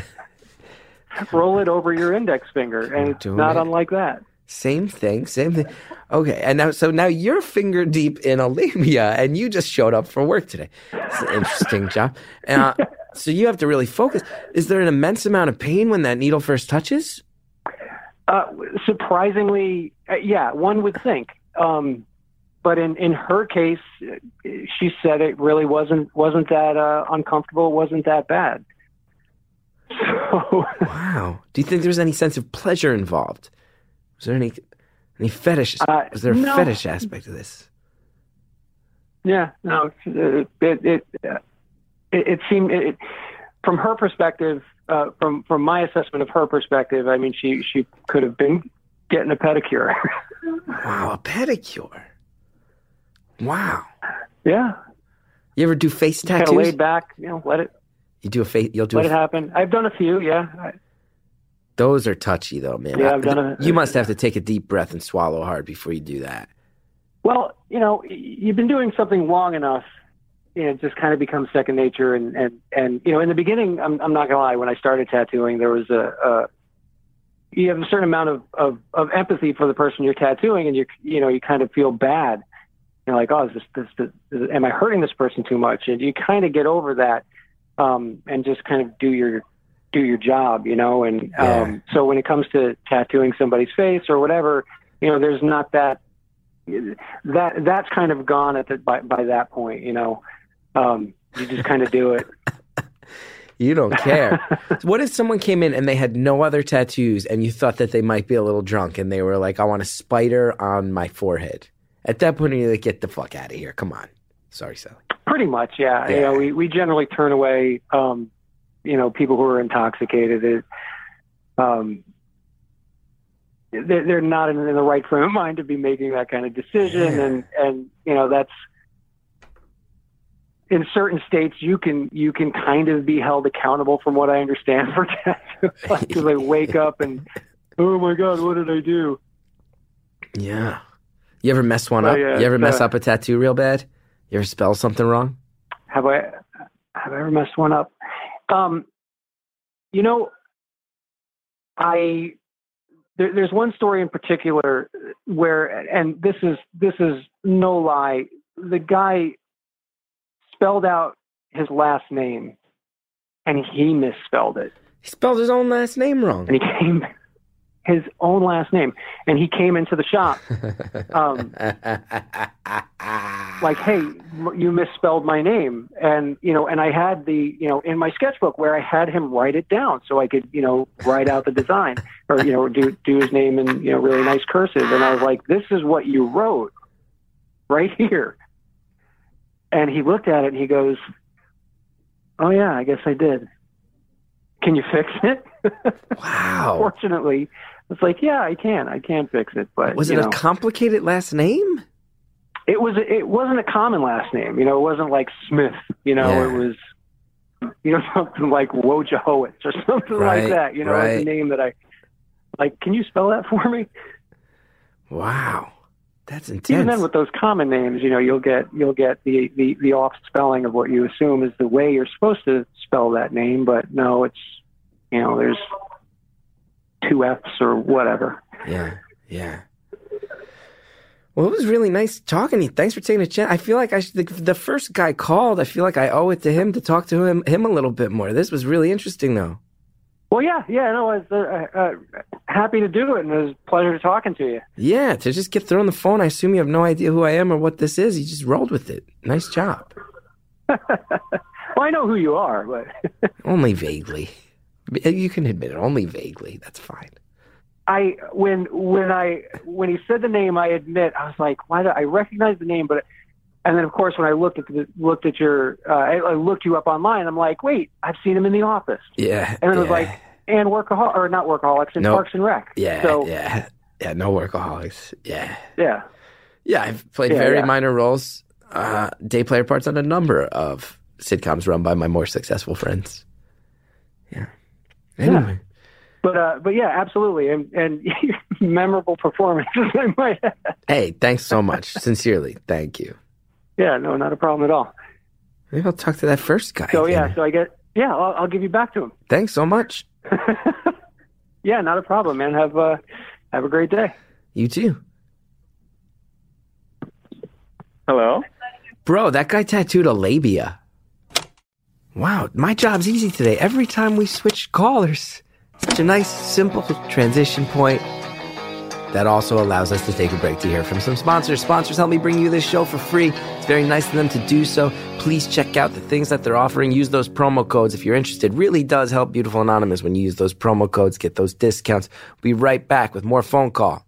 roll it over your index finger and it's not it. unlike that. Same thing, same thing. Okay, and now so now you're finger deep in a labia, and you just showed up for work today. It's an interesting job. Uh, so you have to really focus. Is there an immense amount of pain when that needle first touches? Uh, surprisingly, uh, yeah, one would think. Um, but in, in her case, she said it really wasn't wasn't that uh, uncomfortable, it wasn't that bad. So Wow. Do you think there was any sense of pleasure involved? Was there any any fetish? Uh, was there a no. fetish aspect of this? yeah, no, it it it, uh, it, it seemed it, from her perspective, uh, from from my assessment of her perspective, I mean, she she could have been getting a pedicure. Wow, a pedicure. Wow. yeah, You ever do face tattoos? kind of laid back, you know, let it You do a face. You'll do. let it happen. I've done a few, yeah. I, those are touchy though, man. Yeah, I've done a- You must have to take a deep breath and swallow hard before you do that. Well, you know, you've been doing something long enough, you know, it just kind of becomes second nature. And, and, and you know, in the beginning, I'm, I'm not going to lie, when I started tattooing, there was a, a you have a certain amount of, of, of empathy for the person you're tattooing, and you, you know, you kind of feel bad. You're like, oh, is this, this, this, is, am I hurting this person too much? And you kind of get over that um, and just kind of do your do your job, you know. And Yeah. um, so when it comes to tattooing somebody's face or whatever, you know, there's not that that that's kind of gone at the, by by that point. You know, um, you just kind of do it. You don't care. what if someone came in and they had no other tattoos and you thought that they might be a little drunk and they were like, I want a spider on my forehead? At that point, you're like, get the fuck out of here. Come on. Sorry, Sally. Pretty much, yeah. You Yeah. know, we we generally turn away, um, you know, people who are intoxicated. It, um, they're, they're not in, in the right frame of mind to be making that kind of decision, Yeah. and and you know that's in certain states you can you can kind of be held accountable from what I understand for tattoo because they wake up and oh my god, what did I do? Yeah. You ever mess one Oh, up? yeah, you ever it's, mess uh, up a tattoo real bad? You ever spell something wrong? Have I have I ever messed one up? Um, you know, I there, there's one story in particular where, and this is this is no lie. The guy spelled out his last name, and he misspelled it. He spelled his own last name wrong. And he came his own last name, and he came into the shop um, like, "Hey, you misspelled my name," and you know, and I had the you know in my sketchbook where I had him write it down so I could you know write out the design or you know do do his name in you know really nice cursive, and I was like, "This is what you wrote right here," and he looked at it and he goes, "Oh yeah, I guess I did." Can you fix it? wow. Fortunately, it's like, yeah, I can. I can fix it. But Was it you a complicated last name? it was it wasn't a common last name. You know, it wasn't like Smith. You know, Yeah. it was you know something like Wojciechowicz or something Right, like that. You know, right. a name that I like. Can you spell that for me? Wow. That's intense. Even then, with those common names, you know, you'll get you'll get the, the the off spelling of what you assume is the way you're supposed to spell that name, but no, it's you know, there's two F's or whatever. Yeah, yeah. Well, it was really nice talking to you. Thanks for taking a chance. I feel like I should, the, the first guy called. I feel like I owe it to him to talk to him him a little bit more. This was really interesting, though. Well, yeah, yeah, no, I was uh, uh, happy to do it, and it was a pleasure talking to you. Yeah, to just get through on the phone. I assume you have no idea who I am or what this is. You just rolled with it. Nice job. Well, I know who you are, but Only vaguely. You can admit it. Only vaguely. That's fine. I when when I when he said the name, I admit I was like, why? Do, I recognize the name, but and then of course when I looked at the, looked at your uh, I, I looked you up online, I'm like, wait, I've seen him in the office, Yeah. and it was like, and workaholic or not workaholics and Nope. Parks and Rec. yeah, So yeah, yeah. No workaholics. Yeah. yeah, Yeah, I've played Yeah, very yeah. minor roles, uh, day player parts on a number of sitcoms run by my more successful friends. Yeah. Anyway, but uh, but yeah, absolutely, and and memorable performances. I might add. hey, thanks so much. Sincerely, thank you. Yeah, no, not a problem at all. Maybe I'll talk to that first guy. So again. yeah, so I get yeah, I'll, I'll give you back to him. Thanks so much. yeah, not a problem, man. Have uh, have a great day. You too. Hello? Bro, that guy tattooed a labia. Wow, my job's easy today. Every time we switch callers, such a nice, simple transition point that also allows us to take a break to hear from some sponsors. Sponsors help me bring you this show for free. It's very nice of them to do so. Please check out the things that they're offering. Use those promo codes if you're interested. Really does help Beautiful Anonymous when you use those promo codes, get those discounts. We'll be right back with more phone call.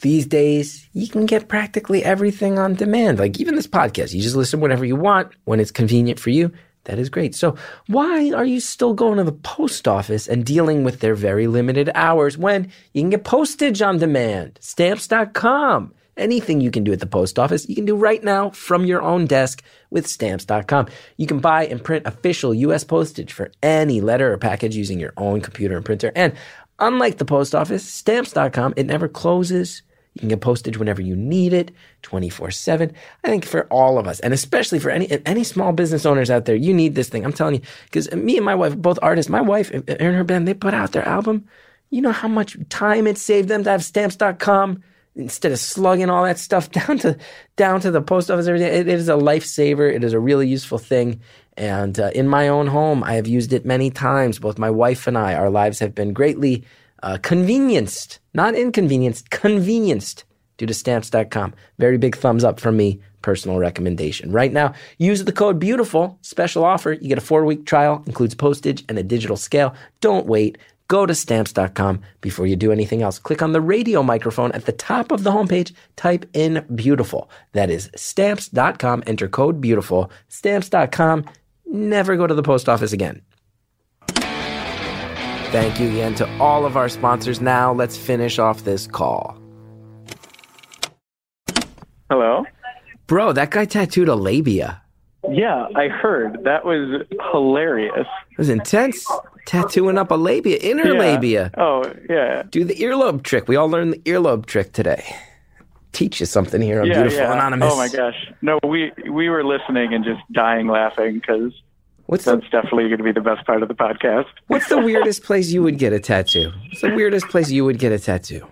These days, you can get practically everything on demand. Like even this podcast, you just listen whenever you want when it's convenient for you. That is great. So, why are you still going to the post office and dealing with their very limited hours when you can get postage on demand? Stamps.com. Anything you can do at the post office, you can do right now from your own desk with stamps.com. You can buy and print official US postage for any letter or package using your own computer and printer. And unlike the post office, stamps.com, it never closes. You can get postage whenever you need it, 24/7. I think for all of us, and especially for any any small business owners out there, you need this thing. I'm telling you, because me and my wife, both artists, my wife and her band, they put out their album. You know how much time it saved them to have stamps.com instead of slugging all that stuff down to down to the post office every day. It, it is a lifesaver. It is a really useful thing. And uh, in my own home, I have used it many times. Both my wife and I, our lives have been greatly uh, convenienced, not inconvenienced, convenienced due to stamps.com. Very big thumbs up from me. Personal recommendation. Right now, use the code BEAUTIFUL. Special offer. You get a four week trial, includes postage and a digital scale. Don't wait. Go to stamps.com before you do anything else. Click on the radio microphone at the top of the homepage. Type in beautiful. That is stamps.com. Enter code beautiful. Stamps.com. Never go to the post office again. Thank you again to all of our sponsors. Now let's finish off this call. Hello? Bro, that guy tattooed a labia. Yeah, I heard. That was hilarious. It was intense. Tattooing up a labia, inner Yeah. labia. Oh, yeah. Do the earlobe trick. We all learned the earlobe trick today. Teach you something here on yeah, Beautiful yeah. Anonymous. Oh my gosh. No, we we were listening and just dying laughing because What's the, that's definitely going to be the best part of the podcast. what's the weirdest place you would get a tattoo? What's the weirdest place you would get a tattoo?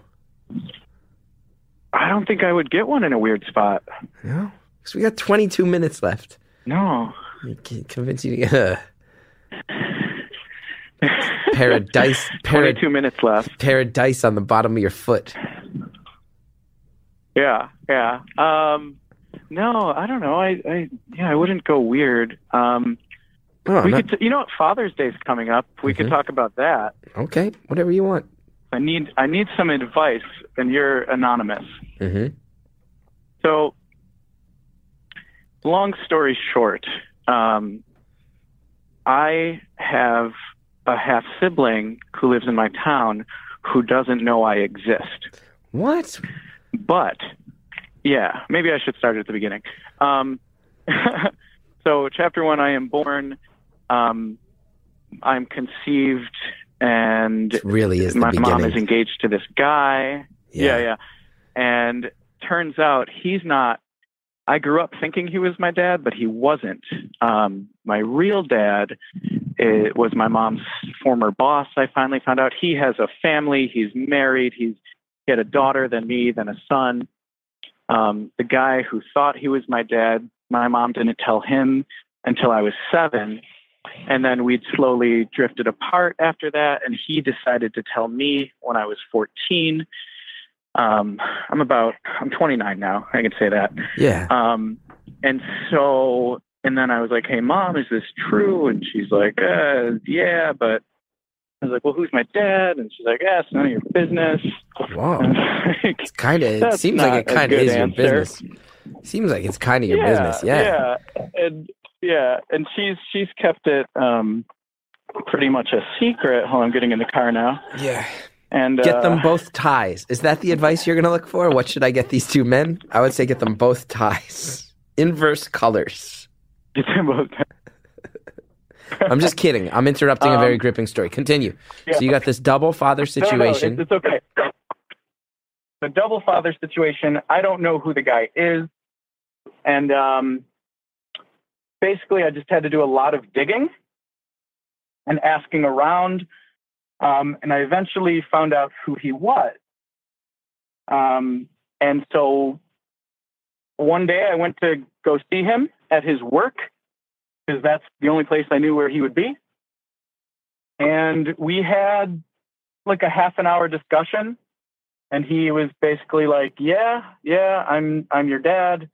I don't think I would get one in a weird spot. No? because we got 22 minutes left. No. I can convince you to uh, paradise, parad, 22 minutes left. paradise on the bottom of your foot. Yeah, yeah. Um, no, I don't know. I, I, yeah, I wouldn't go weird. Um, Oh, we not- could, t- you know, what? Father's Day's coming up. We could Mhm. talk about that. okay, whatever you want. I need, I need some advice, and you're anonymous. hmm So, long story short, um, I have a half sibling who lives in my town who doesn't know I exist. What? But, yeah, maybe I should start at the beginning. Um, so, chapter one, I am born. Um, I'm conceived, and It really is my beginning. mom is engaged to this guy. Yeah. yeah, And turns out he's not. I grew up thinking he was my dad, but he wasn't. Um, my real dad it was my mom's former boss. I finally found out he has a family. He's married. He's he had a daughter, then me, then a son. Um, the guy who thought he was my dad, my mom didn't tell him until I was seven. And then we'd slowly drifted apart after that. And he decided to tell me when I was 14. Um, I'm about, I'm 29 now. I can say that. Yeah. Um, and so, and then I was like, hey, mom, is this true? And she's like, uh, yeah, but I was like, well, who's my dad? And she's like, yeah, it's none of your business. Wow. And I was like, It's kind of. It seems like it kind of is your business. Seems like it's kind of your business. Yeah. yeah, and yeah, and she's she's kept it um, pretty much a secret. While I'm getting in the car now, Yeah. and Get uh, them both ties. Is that the advice you're going to look for? What should I get these two men? I would say get them both ties. Inverse colors. Get them both. I'm just kidding. I'm interrupting a very Um, gripping story. Continue. yeah. So you got this double father No, no, situation. it's, it's okay. The double father situation. I don't know who the guy is, and um, basically, I just had to do a lot of digging and asking around, um, and I eventually found out who he was. Um, and so, one day I went to go see him at his work because that's the only place I knew where he would be, and we had like a half an hour discussion and he was basically like yeah yeah i'm i'm your dad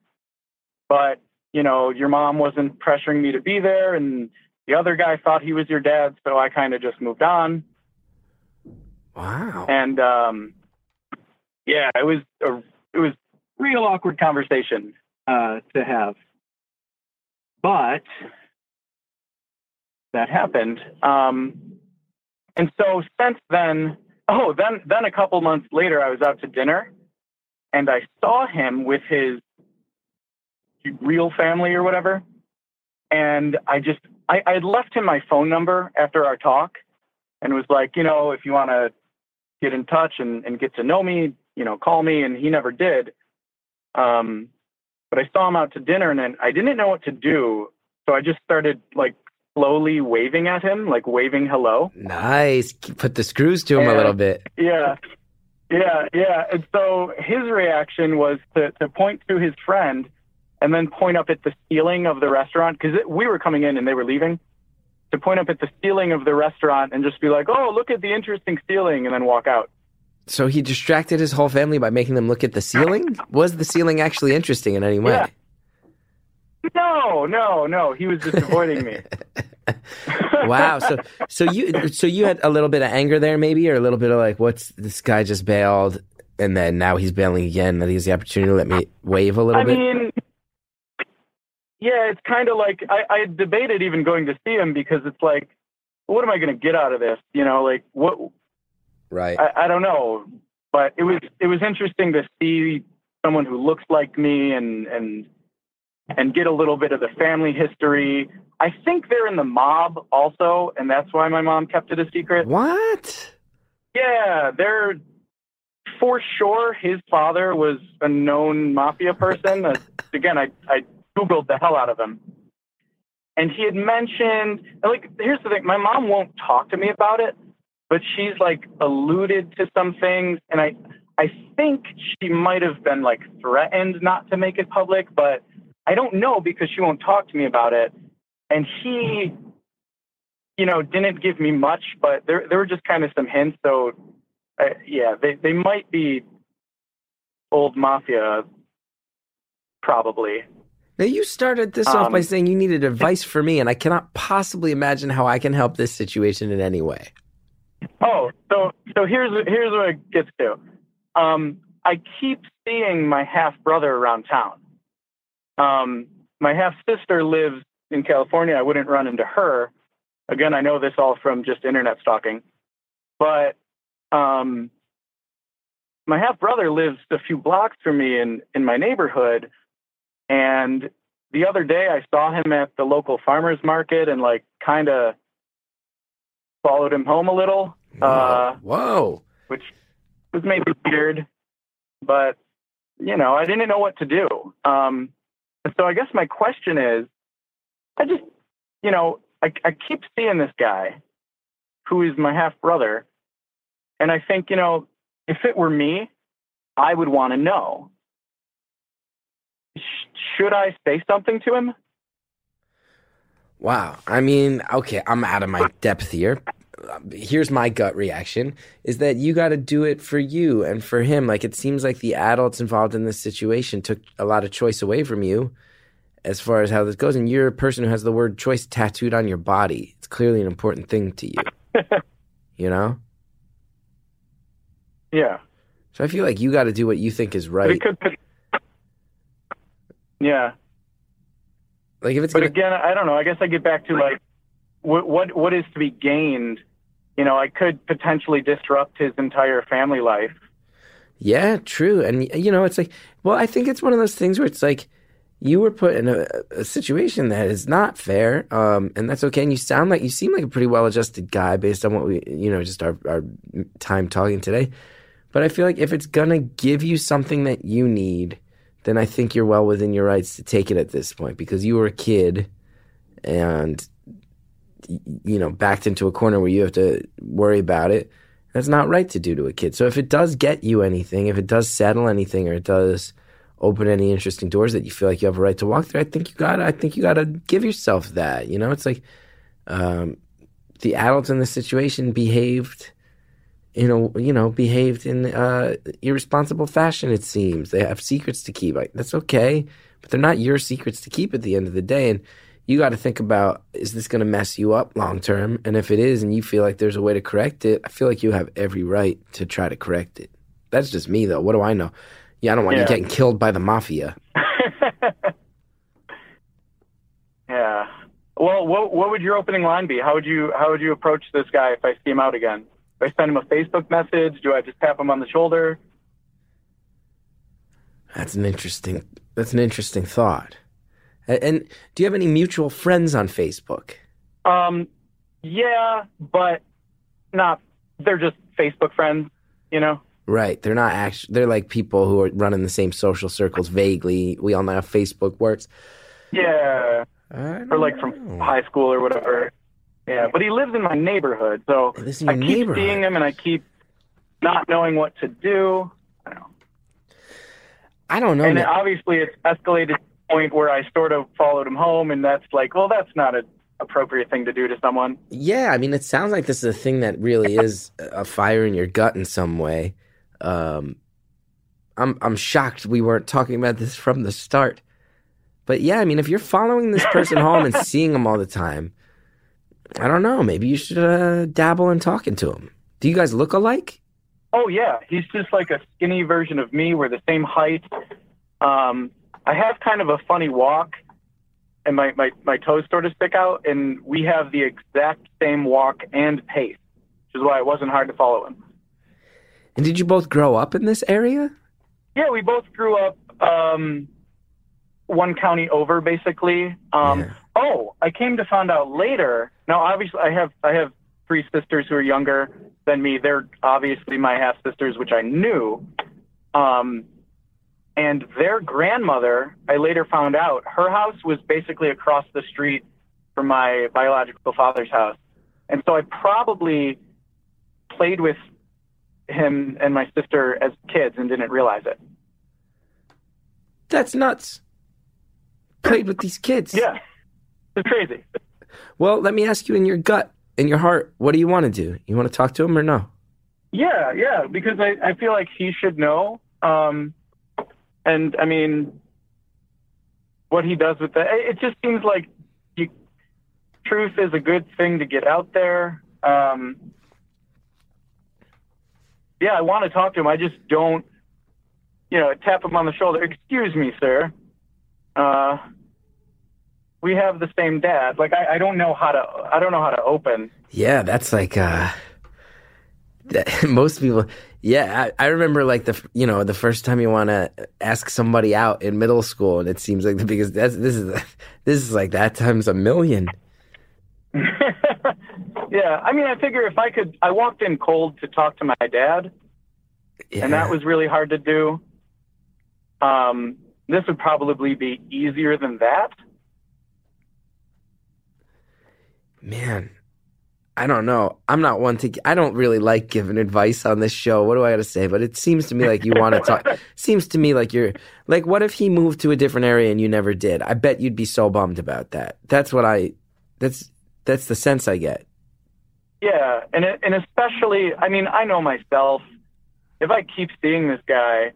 but you know your mom wasn't pressuring me to be there and the other guy thought he was your dad so i kind of just moved on wow. and um yeah it was a it was real awkward conversation uh to have but that happened um and so since then oh then then a couple months later i was out to dinner and i saw him with his real family or whatever and i just i i had left him my phone number after our talk and was like you know if you want to get in touch and, and get to know me you know call me and he never did um but i saw him out to dinner and then i didn't know what to do so i just started like slowly waving at him like waving hello Nice. Put the screws to him a little bit. yeah. Yeah, yeah. And so his reaction was to, to point to his friend and then point up at the ceiling of the restaurant because we were coming in and they were leaving. To point up at the ceiling of the restaurant and just be like, oh, look at the interesting ceiling, and then walk out. So he distracted his whole family by making them look at the ceiling? Was the ceiling actually interesting in any way? Yeah. No, no, no. He was just avoiding me. wow. So so you so you had a little bit of anger there maybe or a little bit of like what's this guy just bailed and then now he's bailing again and he has the opportunity to let me wave a little I bit. I mean, yeah, it's kind of like I, I debated even going to see him because it's like, what am I going to get out of this? You know, like what right. I, I don't know, but it was it was interesting to see someone who looks like me and and and get a little bit of the family history. I think they're in the mob also, and that's why my mom kept it a secret. what? Yeah, they're for sure. His father was a known mafia person. Again, I I googled the hell out of him, and he had mentioned like here's the thing: my mom won't talk to me about it, but she's like alluded to some things, and I I think she might have been like threatened not to make it public, but I don't know because she won't talk to me about it. And he, you know, didn't give me much, but there there were just kind of some hints. So, uh, yeah, they they might be old mafia, probably. Now you started this off by Um, saying you needed advice for me, and I cannot possibly imagine how I can help this situation in any way. Oh, so so here's here's what it gets to. Um, I keep seeing my half brother around town. Um, my half sister lives in California. I wouldn't run into her. Again, I know this all from just internet stalking. But um, my half brother lives a few blocks from me in in my neighborhood, and the other day I saw him at the local farmers market and like kind of followed him home a little. Uh, Whoa. which was maybe weird, but you know, I didn't know what to do. Um, so I guess my question is, I just, you know, I, I keep seeing this guy who is my half brother, and I think, you know, if it were me, I would want to know. Sh- should I say something to him? Wow. I mean, okay, I'm out of my depth here. Here's my gut reaction is that you got to do it for you and for him. Like it seems like the adults involved in this situation took a lot of choice away from you as far as how this goes and you're a person who has the word choice tattooed on your body. It's clearly an important thing to you. you know? Yeah. So I feel like you got to do what you think is right. it could. Yeah. Like if it's but gonna, again, I don't know. I guess I get back to like what what what is to be gained. You know, I could potentially disrupt his entire family life. Yeah, true. And you know, it's like, well, I think it's one of those things where it's like you were put in a, a situation that is not fair, um, and that's okay. And you sound like you seem like a pretty well-adjusted guy based on what we, you know, just our our time talking today. But I feel like if it's gonna give you something that you need, then I think you're well within your rights to take it at this point because you were a kid, and you know, backed into a corner where you have to worry about it. That's not right to do to a kid. So if it does get you anything, if it does settle anything, or it does open any interesting doors that you feel like you have a right to walk through, I think you got. to I think you got to give yourself that. You know, it's like um, the adults in this situation behaved. You know, you know, behaved in uh, irresponsible fashion. It seems they have secrets to keep. Like, that's okay, but they're not your secrets to keep at the end of the day. And you got to think about is this going to mess you up long term? And if it is, and you feel like there's a way to correct it, I feel like you have every right to try to correct it. That's just me, though. What do I know? Yeah, I don't want you Yeah. getting killed by the mafia. yeah. Well, what what would your opening line be? How would you how would you approach this guy if I see him out again? Do I send him a Facebook message? Do I just tap him on the shoulder? That's an interesting. That's an interesting thought. And, and do you have any mutual friends on Facebook? Um, yeah, but not. They're just Facebook friends, you know. Right. They're not actually. They're like people who are running the same social circles vaguely. We all know how Facebook works. Yeah, or like from high school or whatever. Yeah, but he lives in my neighborhood, so He lives in I keep neighborhood. seeing him and I keep not knowing what to do. I don't know. I don't know. and it, obviously, it's escalated to the point where I sort of followed him home, and that's like, well, that's not an appropriate thing to do to someone. Yeah, I mean, it sounds like this is a thing that really is a fire in your gut in some way. Um, I'm I'm shocked we weren't talking about this from the start. But yeah, I mean, if you're following this person home and seeing them all the time, I don't know. Maybe you should uh, dabble in talking to him. Do you guys look alike? Oh yeah, he's just like a skinny version of me. We're the same height. Um, I have kind of a funny walk, and my, my, my toes sort of stick out, and we have the exact same walk and pace, which is why it wasn't hard to follow him. And did you both grow up in this area? Yeah, we both grew up um, one county over, basically. Um, Yeah. Oh, I came to find out later. Now, obviously, I have I have three sisters who are younger than me. They're obviously my half sisters, which I knew. Um, and their grandmother, I later found out, her house was basically across the street from my biological father's house, and so I probably played with him and my sister as kids and didn't realize it. That's nuts. played with these kids. Yeah, it's crazy. Well, let me ask you in your gut, in your heart, what do you want to do? You want to talk to him or no? Yeah, yeah, because I, I feel like he should know. Um, and I mean, what he does with that, it just seems like you, truth is a good thing to get out there. Um, yeah, I want to talk to him. I just don't, you know, tap him on the shoulder. Excuse me, sir. Uh, we have the same dad. Like I, I don't know how to. I don't know how to open. Yeah, that's like uh that, most people yeah I, I remember like the you know the first time you want to ask somebody out in middle school and it seems like the biggest that's this is this is like that times a million yeah, I mean, I figure if I could, I walked in cold to talk to my dad, yeah. and that was really hard to do. Um, this would probably be easier than that. Man i don't know i'm not one to i don't really like giving advice on this show what do i got to say but it seems to me like you want to talk seems to me like you're like what if he moved to a different area and you never did i bet you'd be so bummed about that that's what i that's that's the sense i get Yeah, and it, and especially, I mean, I know myself. If I keep seeing this guy,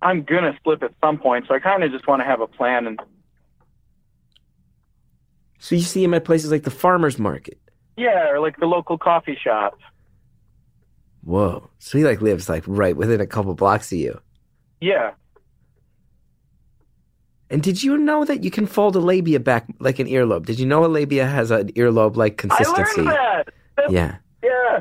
I'm gonna slip at some point. So I kind of just want to have a plan. And so you see him at places like the farmers market yeah, or like the local coffee shop. whoa so he like lives like right within a couple blocks of you Yeah, And did you know that you can fold a labia back like an earlobe? Did you know a labia has an earlobe like I consistency? learned that. That's- Yeah, Yeah,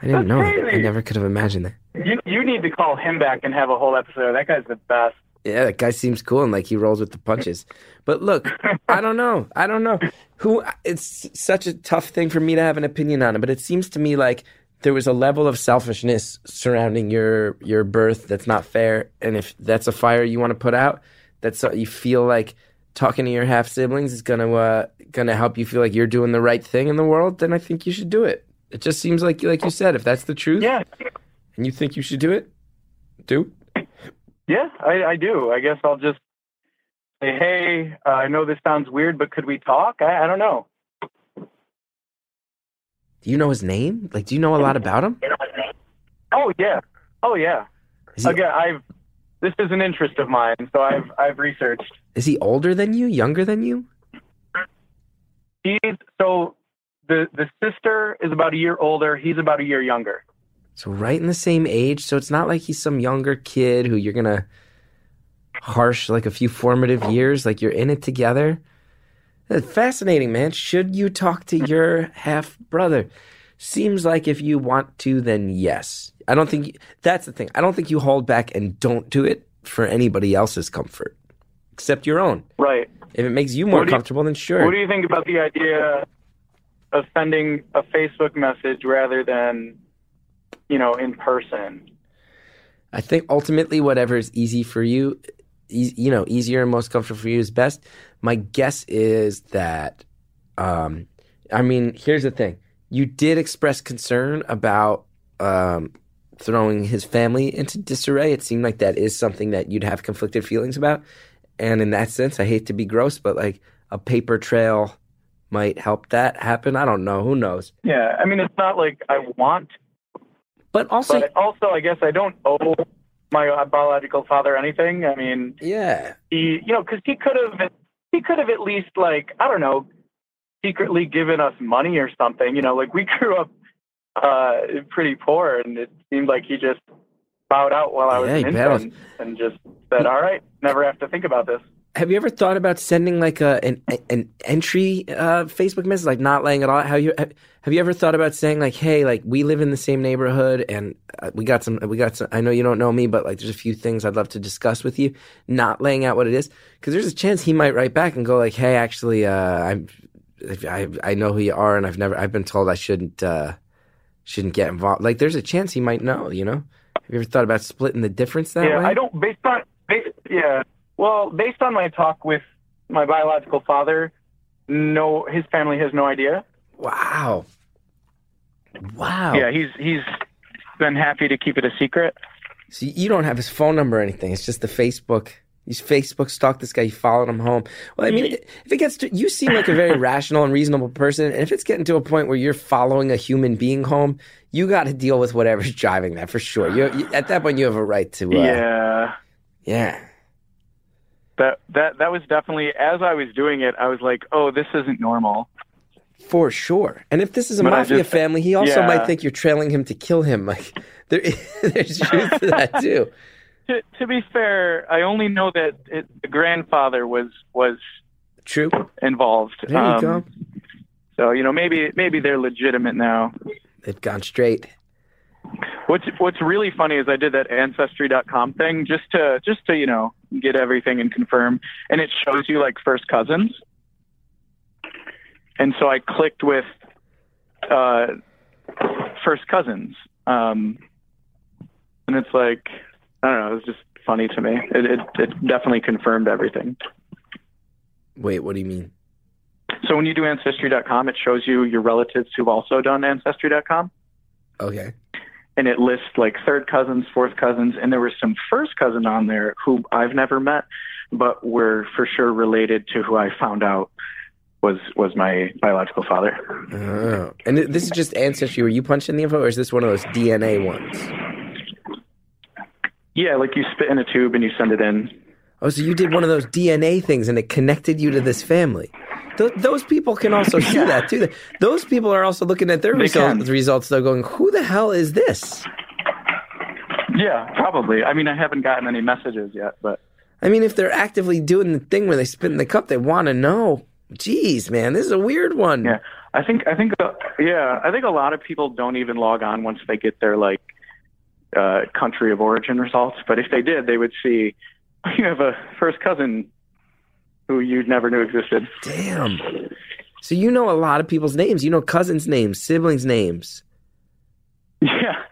I didn't That's know. that. I never could have imagined that. you you need to call him back and have a whole episode. That guy's the best. Yeah, that guy seems cool and like he rolls with the punches. But look, I don't know. I don't know who. It's such a tough thing for me to have an opinion on it. But it seems to me like there was a level of selfishness surrounding your your birth that's not fair. And if that's a fire you want to put out, that's you feel like talking to your half siblings is gonna uh, gonna help you feel like you're doing the right thing in the world. Then I think you should do it. It just seems like like you said, if that's the truth, Yeah, and you think you should do it, do. Yeah, I, I do. I guess I'll just say, hey, uh, I know this sounds weird, but could we talk? I, I don't know. Do you know his name? Like, do you know a lot about him? Oh yeah, oh yeah. He, Again, I've this is an interest of mine, so I've I've researched. is he older than you? Younger than you? He's so the the sister is about a year older. He's about a year younger. So right in the same age. So it's not like he's some younger kid who you're gonna harsh like a few formative years. Like you're in it together. That's fascinating, man. Should you talk to your half brother? Seems like if you want to, then yes. I don't think that's the thing. I don't think you hold back and don't do it for anybody else's comfort, except your own. Right. If it makes you more you- comfortable, then sure. What do you think about the idea of sending a Facebook message rather than, you know, in person? I think ultimately, whatever is easy for you, e- you know, easier and most comfortable for you is best. My guess is that, um, I mean, here's the thing: you did express concern about um, throwing his family into disarray. It seemed like that is something that you'd have conflicted feelings about, and in that sense, I hate to be gross, but like a paper trail might help that happen. I don't know. Who knows? Yeah, I mean, it's not like I want, But also, but also, I guess I don't owe my biological father anything. I mean, yeah, he, you know, because he could have, he could have at least like, I don't know, secretly given us money or something. You know, like we grew up uh pretty poor, and it seemed like he just bowed out while I was Yeah, an and just said, "All right, never have to think about this." Have you ever thought about sending like a an an entry uh, Facebook message, like not laying it all? How you have you ever thought about saying like, hey, like we live in the same neighborhood and uh, we got some, we got some. I know you don't know me, but like there's a few things I'd love to discuss with you. Not laying out what it is because there's a chance he might write back and go like, hey, actually, uh, I'm, I I know who you are and I've never I've been told I shouldn't uh, shouldn't get involved. Like there's a chance he might know. You know, have you ever thought about splitting the difference that yeah, way? I don't. Based on, based, yeah. Well, based on my talk with my biological father, no, his family has no idea. Wow. Wow. Yeah, he's he's been happy to keep it a secret. So you don't have his phone number or anything. It's just the Facebook. He's Facebook stalked this guy. You followed him home. Well, I mean, if it gets to, you seem like a very rational and reasonable person. And if it's getting to a point where you're following a human being home, you got to deal with whatever's driving that for sure. You, you at that point, you have a right to. Uh, yeah. Yeah. That that that was definitely as I was doing it, I was like, "Oh, this isn't normal." For sure. And if this is a But mafia just- family, he also yeah. might think you're trailing him to kill him. Like there, there's truth to that too. To, to be fair, I only know that it, the grandfather was was True. involved. There you Um, go. So you know, maybe maybe they're legitimate now. They've gone straight. What's What's really funny is I did that ancestry.com thing just to just to you know get everything and confirm, and it shows you like first cousins. And so I clicked with uh, first cousins, um, and it's like I don't know. It was just funny to me. It it, it definitely confirmed everything. Wait, what do you mean? So when you do ancestry.com, it shows you your relatives who've also done ancestry.com. Okay. And it lists like third cousins, fourth cousins, and there was some first cousin on there who I've never met, but were for sure related to who I found out was was my biological father. Oh. And this is just ancestry Were you punch in the info, or is this one of those DNA ones? Yeah, like you spit in a tube and you send it in. Oh, so you did one of those DNA things and it connected you to this family. Th- those people can also see that too. Those people are also looking at their They results, results. They're going, "Who the hell is this?" Yeah, probably. I mean, I haven't gotten any messages yet, but I mean, if they're actively doing the thing where they spit in the cup, they want to know. Jeez, man, this is a weird one. yeah, I think I think uh, yeah, I think a lot of people don't even log on once they get their like uh, country of origin results. But if they did, they would see you have a first cousin who you never knew existed. Damn. So you know a lot of people's names. You know cousins' names, siblings' names. Yeah,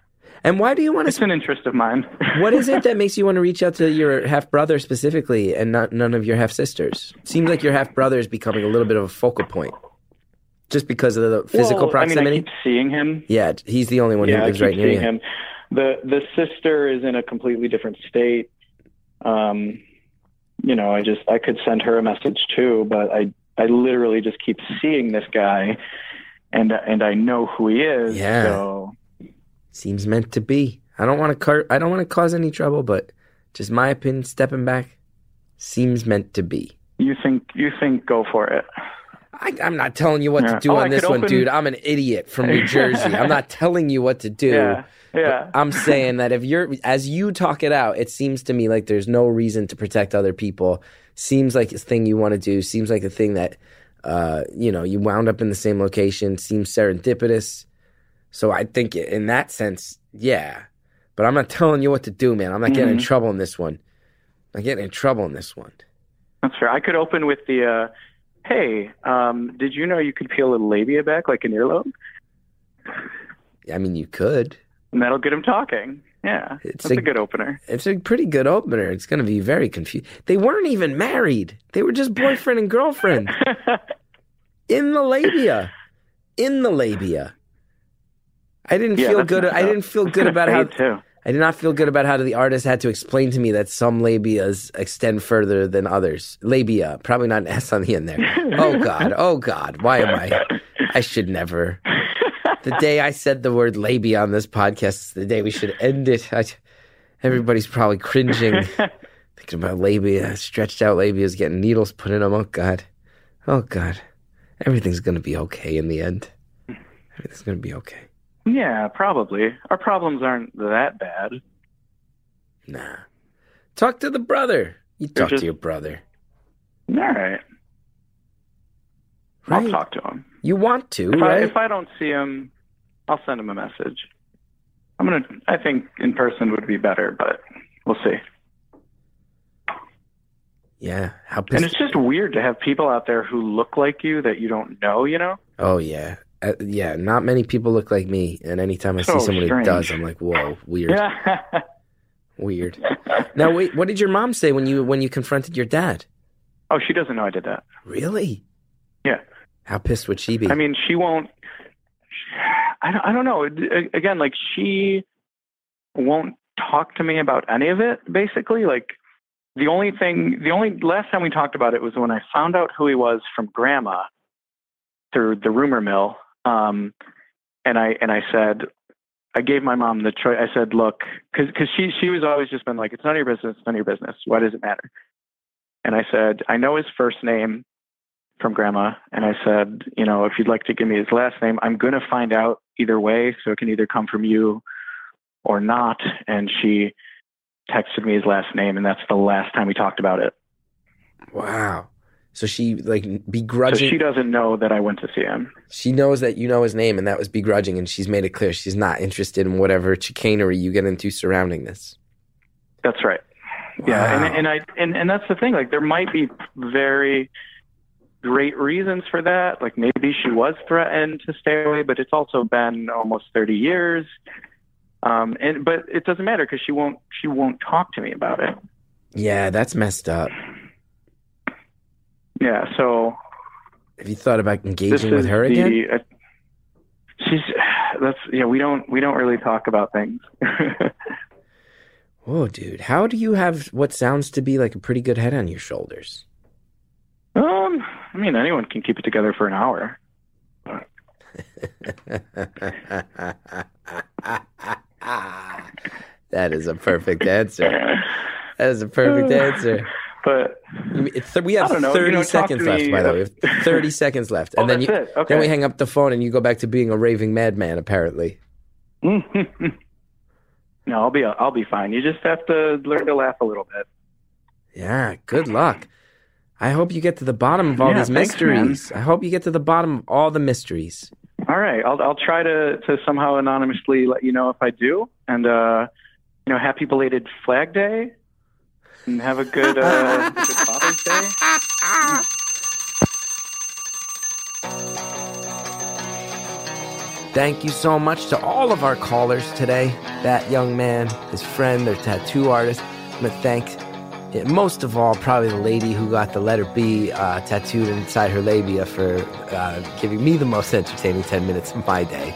And why do you want to? it's to? an interest of mine. What is it that makes you want to reach out to your half brother specifically, and not none of your half sisters? Seems like your half brother is becoming a little bit of a focal point, just because of the physical Well, I mean, proximity. I seeing him. yeah, he's the only one yeah, who lives right near you. him. The the sister is in a completely different state. Um, you know, I just I could send her a message too, but I I literally just keep seeing this guy, and and I know who he is. Yeah. So Seems meant to be. I don't want to. Car- I don't want to cause any trouble, but just my opinion. Stepping back, seems meant to be. you think you think go for it. I, I'm not telling you what Yeah. to do Oh, on I this one, open- dude. I'm an idiot from New Jersey. I'm not telling you what to do. Yeah. Yeah. I'm saying that if you're, as you talk it out, it seems to me like there's no reason to protect other people. Seems like a thing you want to do. Seems like a thing that, uh, you know, you wound up in the same location. Seems serendipitous. So I think in that sense, yeah. But I'm not telling you what to do, man. I'm not getting in Mhm. trouble in this one. I'm getting in trouble in this one. That's fair. I could open with the, uh, "Hey, um, did you know you could peel a labia back like an earlobe?" I mean, you could. And that'll get him talking. Yeah, It's that's a, a- good opener. It's a pretty good opener. It's going to be very confused. They weren't even married. They were just boyfriend and girlfriend in the labia. In the labia. I didn't Yeah, feel good. I didn't feel good about how too. I did not feel good about how the artist had to explain to me that some labias extend further than others. Labia, probably not an S on the end there. Oh God, oh God, why am I? I should never. The day I said the word labia on this podcast is the day we should end it. I, everybody's probably cringing, thinking about labia, stretched out labias, getting needles put in them. Oh God, oh God, everything's gonna be okay in the end. Everything's gonna be okay. Yeah, probably. Our problems aren't that bad. Nah. Talk to the brother. You talk just- to your brother. All right. Right? I'll talk to him. You want to, If, I, if I don't see him, I'll send him a message. I'm gonna. I think in person would be better, but we'll see. yeah. How And it's just weird to have people out there who look like you that you don't know. You know? oh yeah, uh, yeah. Not many people look like me, and anytime I see So someone who does, I'm like, whoa, weird, weird. Now wait, what did your mom say when you when you confronted your dad? oh, she doesn't know I did that. Really? Yeah. How pissed would she be? I mean, she won't. I don't, I don't know. Again, like she won't talk to me about any of it. Basically, like the only thing, the only last time we talked about it was when I found out who he was from Grandma through the rumor mill. Um, and I and I said, I gave my mom the choice. I said, look, because because she she was always just been like, it's none of your business, it's none of your business. Why does it matter? And I said, I know his first name from Grandma, and I said, you know, if you'd like to give me his last name, I'm going to find out either way, so it can either come from you or not. And she texted me his last name, and that's the last time we talked about it. Wow. So she like begrudging. So she doesn't know that I went to see him. She knows that you know his name, and that was begrudging, and she's made it clear she's not interested in whatever chicanery you get into surrounding this. That's right. Yeah, and and I and, and that's the thing. Like there might be very great reasons for that. Like maybe she was threatened to stay away, but it's also been almost thirty years. Um, and but it doesn't matter because she won't she won't talk to me about it. Yeah, that's messed up. Yeah, so Have you thought about engaging with her the, again? uh, she's that's yeah. We don't we don't really talk about things. Whoa, dude. How do you have what sounds to be like a pretty good head on your shoulders? I mean, anyone can keep it together for an hour. that is a perfect answer. That is a perfect answer. But You mean- it's- We have know, 30 you know, seconds left, me, by the way. We have 30 seconds left. Oh, and Oh, then, you. Okay. then we hang up the phone and you go back to being a raving madman, apparently. no, I'll be I'll be fine. You just have to learn to laugh a little bit. Yeah, good luck. I hope you get to the bottom of all Yeah, these thanks, mysteries. I hope you get to the bottom of all the mysteries. All right, I'll I'll try to to somehow anonymously let you know if I do. And uh, you know, happy belated Flag Day, and have a good uh, good Father's Day. Thank you so much to all of our callers today. That young man, his friend, their tattoo artist. I'm to thank, most of all, probably the lady who got the letter B uh, tattooed inside her labia for uh, giving me the most entertaining 10 minutes of my day.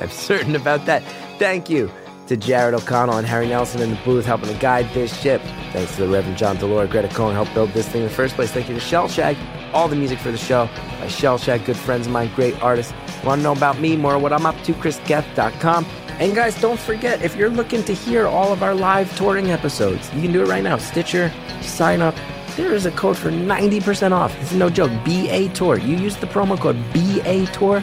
I'm certain about that. Thank you to Jared O'Connell and Harry Nelson in the booth helping to guide this ship. Thanks to the Reverend John Delore, Greta Cohen helped build this thing in the first place. Thank you to Shellshag, all the music for the show by Shellshag, good friends of mine, great artists. Want to know about me, more what I'm up to, chrisgeth.com. And guys, don't forget, if you're looking to hear all of our live touring episodes, you can do it right now. Stitcher, sign up. There is a code for 90% off. It's no joke. BATOUR. You use the promo code BATOUR,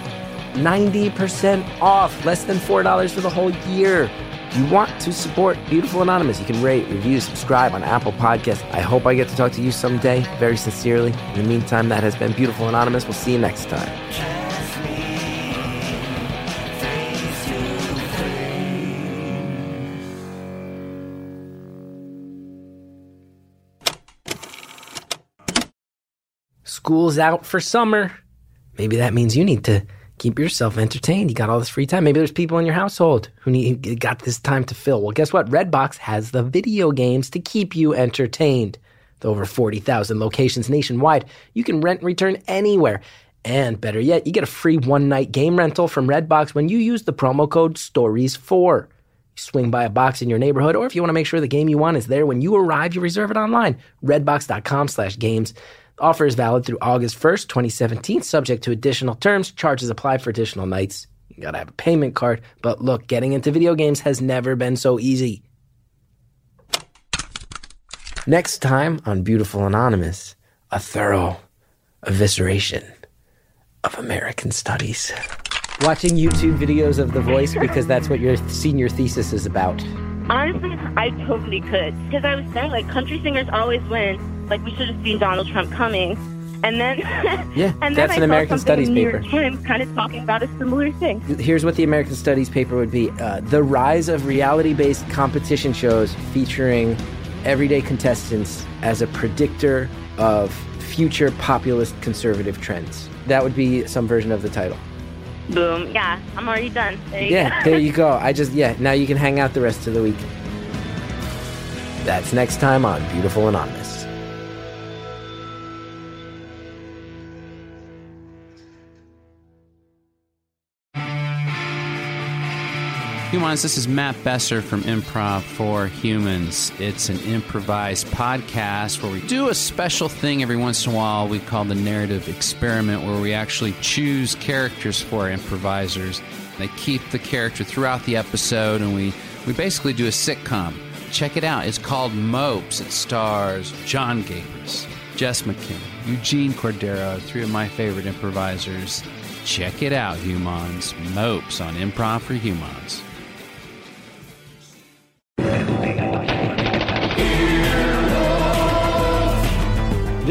90% off. Less than $4 for the whole year. You want to support Beautiful Anonymous, you can rate, review, subscribe on Apple Podcasts. I hope I get to talk to you someday, very sincerely. In the meantime, that has been Beautiful Anonymous. We'll see you next time. School's out for summer. Maybe that means you need to keep yourself entertained. You got all this free time. Maybe there's people in your household who need got this time to fill. Well, guess what? Redbox has the video games to keep you entertained. With over 40,000 locations nationwide, you can rent and return anywhere. And better yet, you get a free one night game rental from Redbox when you use the promo code STORIES4. You swing by a box in your neighborhood, or if you want to make sure the game you want is there when you arrive, you reserve it online. Redbox.com slash games. Offer is valid through August 1st, 2017, subject to additional terms. Charges apply for additional nights. You gotta have a payment card. But look, getting into video games has never been so easy. Next time on Beautiful Anonymous, a thorough evisceration of American studies. Watching YouTube videos of The Voice because that's what your senior thesis is about. Honestly, I totally could. Because I was saying, like, country singers always win. Like, we should have seen Donald Trump coming. And then, Yeah, and that's then an American Studies in New paper. York Times kind of talking about a similar thing. Here's what the American Studies paper would be uh, The rise of reality based competition shows featuring everyday contestants as a predictor of future populist conservative trends. That would be some version of the title. Boom. Yeah, I'm already done. There Yeah, go. there you go. I just, yeah, now you can hang out the rest of the week. That's next time on Beautiful Anonymous. This is Matt Besser from Improv for Humans. It's an improvised podcast where we do a special thing every once in a while we call the narrative experiment, where we actually choose characters for our improvisers. They keep the character throughout the episode, and we, we basically do a sitcom. Check it out. It's called Mopes. It stars Jon Gabrus, Jess McKenna, Eugene Cordero, three of my favorite improvisers. Check it out, Humans. Mopes on Improv for Humans.